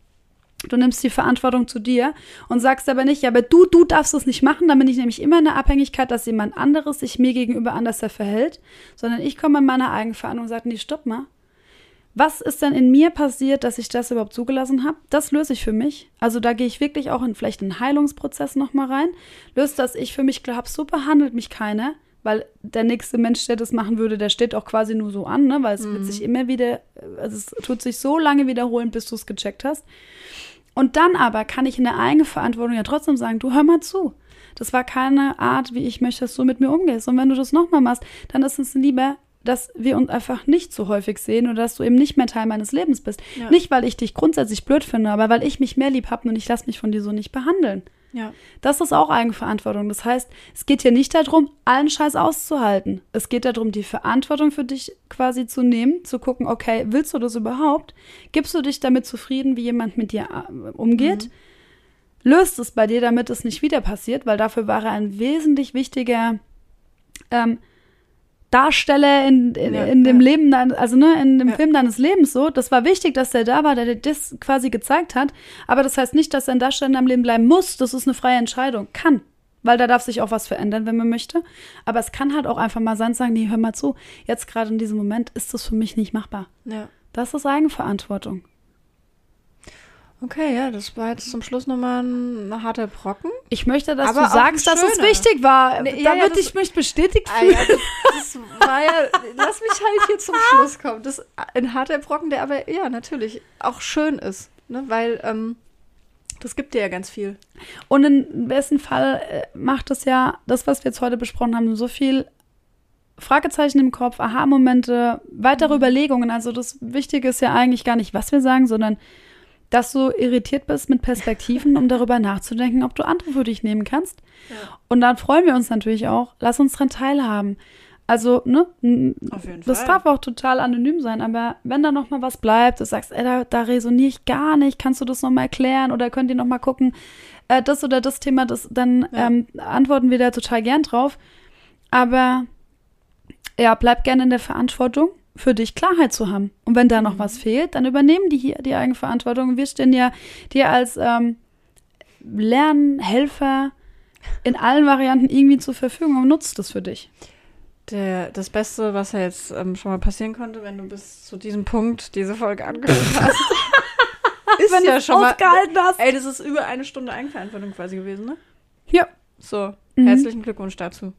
Du nimmst die Verantwortung zu dir und sagst aber nicht, ja, aber du, du darfst es nicht machen, dann bin ich nämlich immer in der Abhängigkeit, dass jemand anderes sich mir gegenüber anders verhält, sondern ich komme in meiner Eigenverantwortung und sage, nee, stopp mal, was ist denn in mir passiert, dass ich das überhaupt zugelassen habe? Das löse ich für mich. Also da gehe ich wirklich auch in vielleicht einen Heilungsprozess nochmal rein. Löst das ich für mich glaube, so behandelt mich keiner, weil der nächste Mensch, der das machen würde, der steht auch quasi nur so an, ne? weil es mhm. wird sich immer wieder, also es tut sich so lange wiederholen, bis du es gecheckt hast. Und dann aber kann ich in der Eigenverantwortung ja trotzdem sagen, du hör mal zu. Das war keine Art, wie ich möchte, dass du mit mir umgehst. Und wenn du das nochmal machst, dann ist es lieber, dass wir uns einfach nicht so häufig sehen oder dass du eben nicht mehr Teil meines Lebens bist. Ja. Nicht, weil ich dich grundsätzlich blöd finde, aber weil ich mich mehr lieb habe und ich lasse mich von dir so nicht behandeln. Ja. Das ist auch Eigenverantwortung. Das heißt, es geht hier nicht darum, allen Scheiß auszuhalten. Es geht darum, die Verantwortung für dich quasi zu nehmen, zu gucken, okay, willst du das überhaupt? Gibst du dich damit zufrieden, wie jemand mit dir äh, umgeht? Mhm. Löst es bei dir, damit es nicht wieder passiert, weil dafür war er ein wesentlich wichtiger ähm, Darsteller in, in, ja, in dem ja. Leben, also ne, in dem ja. Film deines Lebens so. Das war wichtig, dass der da war, der dir das quasi gezeigt hat. Aber das heißt nicht, dass er ein Darsteller in deinem Leben bleiben muss. Das ist eine freie Entscheidung. Kann. Weil da darf sich auch was verändern, wenn man möchte. Aber es kann halt auch einfach mal sein, sagen, nee, hör mal zu, jetzt gerade in diesem Moment ist das für mich nicht machbar. Ja. Das ist Eigenverantwortung. Okay, ja, das war jetzt zum Schluss nochmal ein harter Brocken. Ich möchte, dass Aber du sagst, dass es wichtig war. Nee, Damit ja, ja, ich mich bestätigt ah, ja, das, das, war ja, lass mich halt hier zum Schluss kommen. Das ein harter Brocken, der aber, ja, natürlich auch schön ist. Ne? Weil, ähm, das gibt dir ja ganz viel. Und in wessen Fall äh, macht es ja, das, was wir jetzt heute besprochen haben, so viel Fragezeichen im Kopf, Aha-Momente, weitere mhm. Überlegungen. Also das Wichtige ist ja eigentlich gar nicht, was wir sagen, sondern dass du irritiert bist mit Perspektiven, um darüber nachzudenken, ob du andere für dich nehmen kannst. Ja. Und dann freuen wir uns natürlich auch. Lass uns dran teilhaben. Also, ne? Auf jeden Das Fall. darf auch total anonym sein, aber wenn da noch mal was bleibt, du sagst, ey, da, da resoniere ich gar nicht, kannst du das noch mal erklären oder könnt ihr noch mal gucken, äh, das oder das Thema, das, dann Ja. ähm, antworten wir da total gern drauf. Aber ja, bleib gerne in der Verantwortung, für dich Klarheit zu haben. Und wenn da noch Mhm. was fehlt, dann übernehmen die hier die Eigenverantwortung. Wir stehen ja dir als ähm, Lernhelfer in allen Varianten irgendwie zur Verfügung und nutzt das für dich. Der, das Beste, was ja jetzt ähm, schon mal passieren konnte, wenn du bis zu diesem Punkt diese Folge angehört hast, ist Wenn ja schon mal. hast. Ey, das ist über eine Stunde Eigenverantwortung quasi gewesen, ne? Ja. So, Mhm. herzlichen Glückwunsch dazu.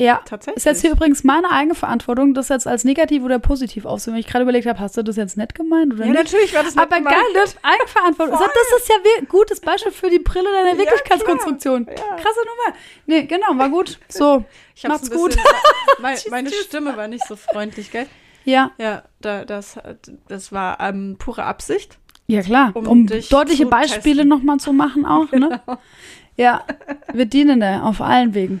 Ja, Tatsächlich. Ist jetzt hier übrigens meine eigene Verantwortung, das jetzt als negativ oder positiv auszunehmen. Ich gerade überlegt habe, hast du das jetzt nett gemeint oder ja, nicht? natürlich war das nett Aber gemeint. geil? Eigenverantwortung. Voll. Das ist ja ein gutes Beispiel für die Brille deiner Ja, Wirklichkeitskonstruktion. klar. Ja. Krasse Nummer. Nee, genau, war gut. So, Ich Macht's gut. Meine, meine Stimme war nicht so freundlich, gell? ja. Ja, da, das, das war ähm, pure Absicht. Ja, klar. Um Um, deutliche Beispiele nochmal zu machen auch, ne? Ja, wir dienen da auf allen Wegen.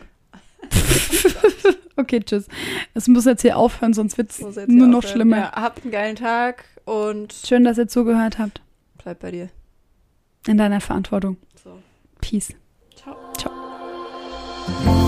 okay, tschüss. Es muss jetzt hier aufhören, sonst Muss jetzt nur hier noch aufhören. schlimmer. Ja, habt einen geilen Tag und Schön, dass ihr zugehört habt. bleib bei dir. In deiner Verantwortung. So. Peace. Ciao. Ciao.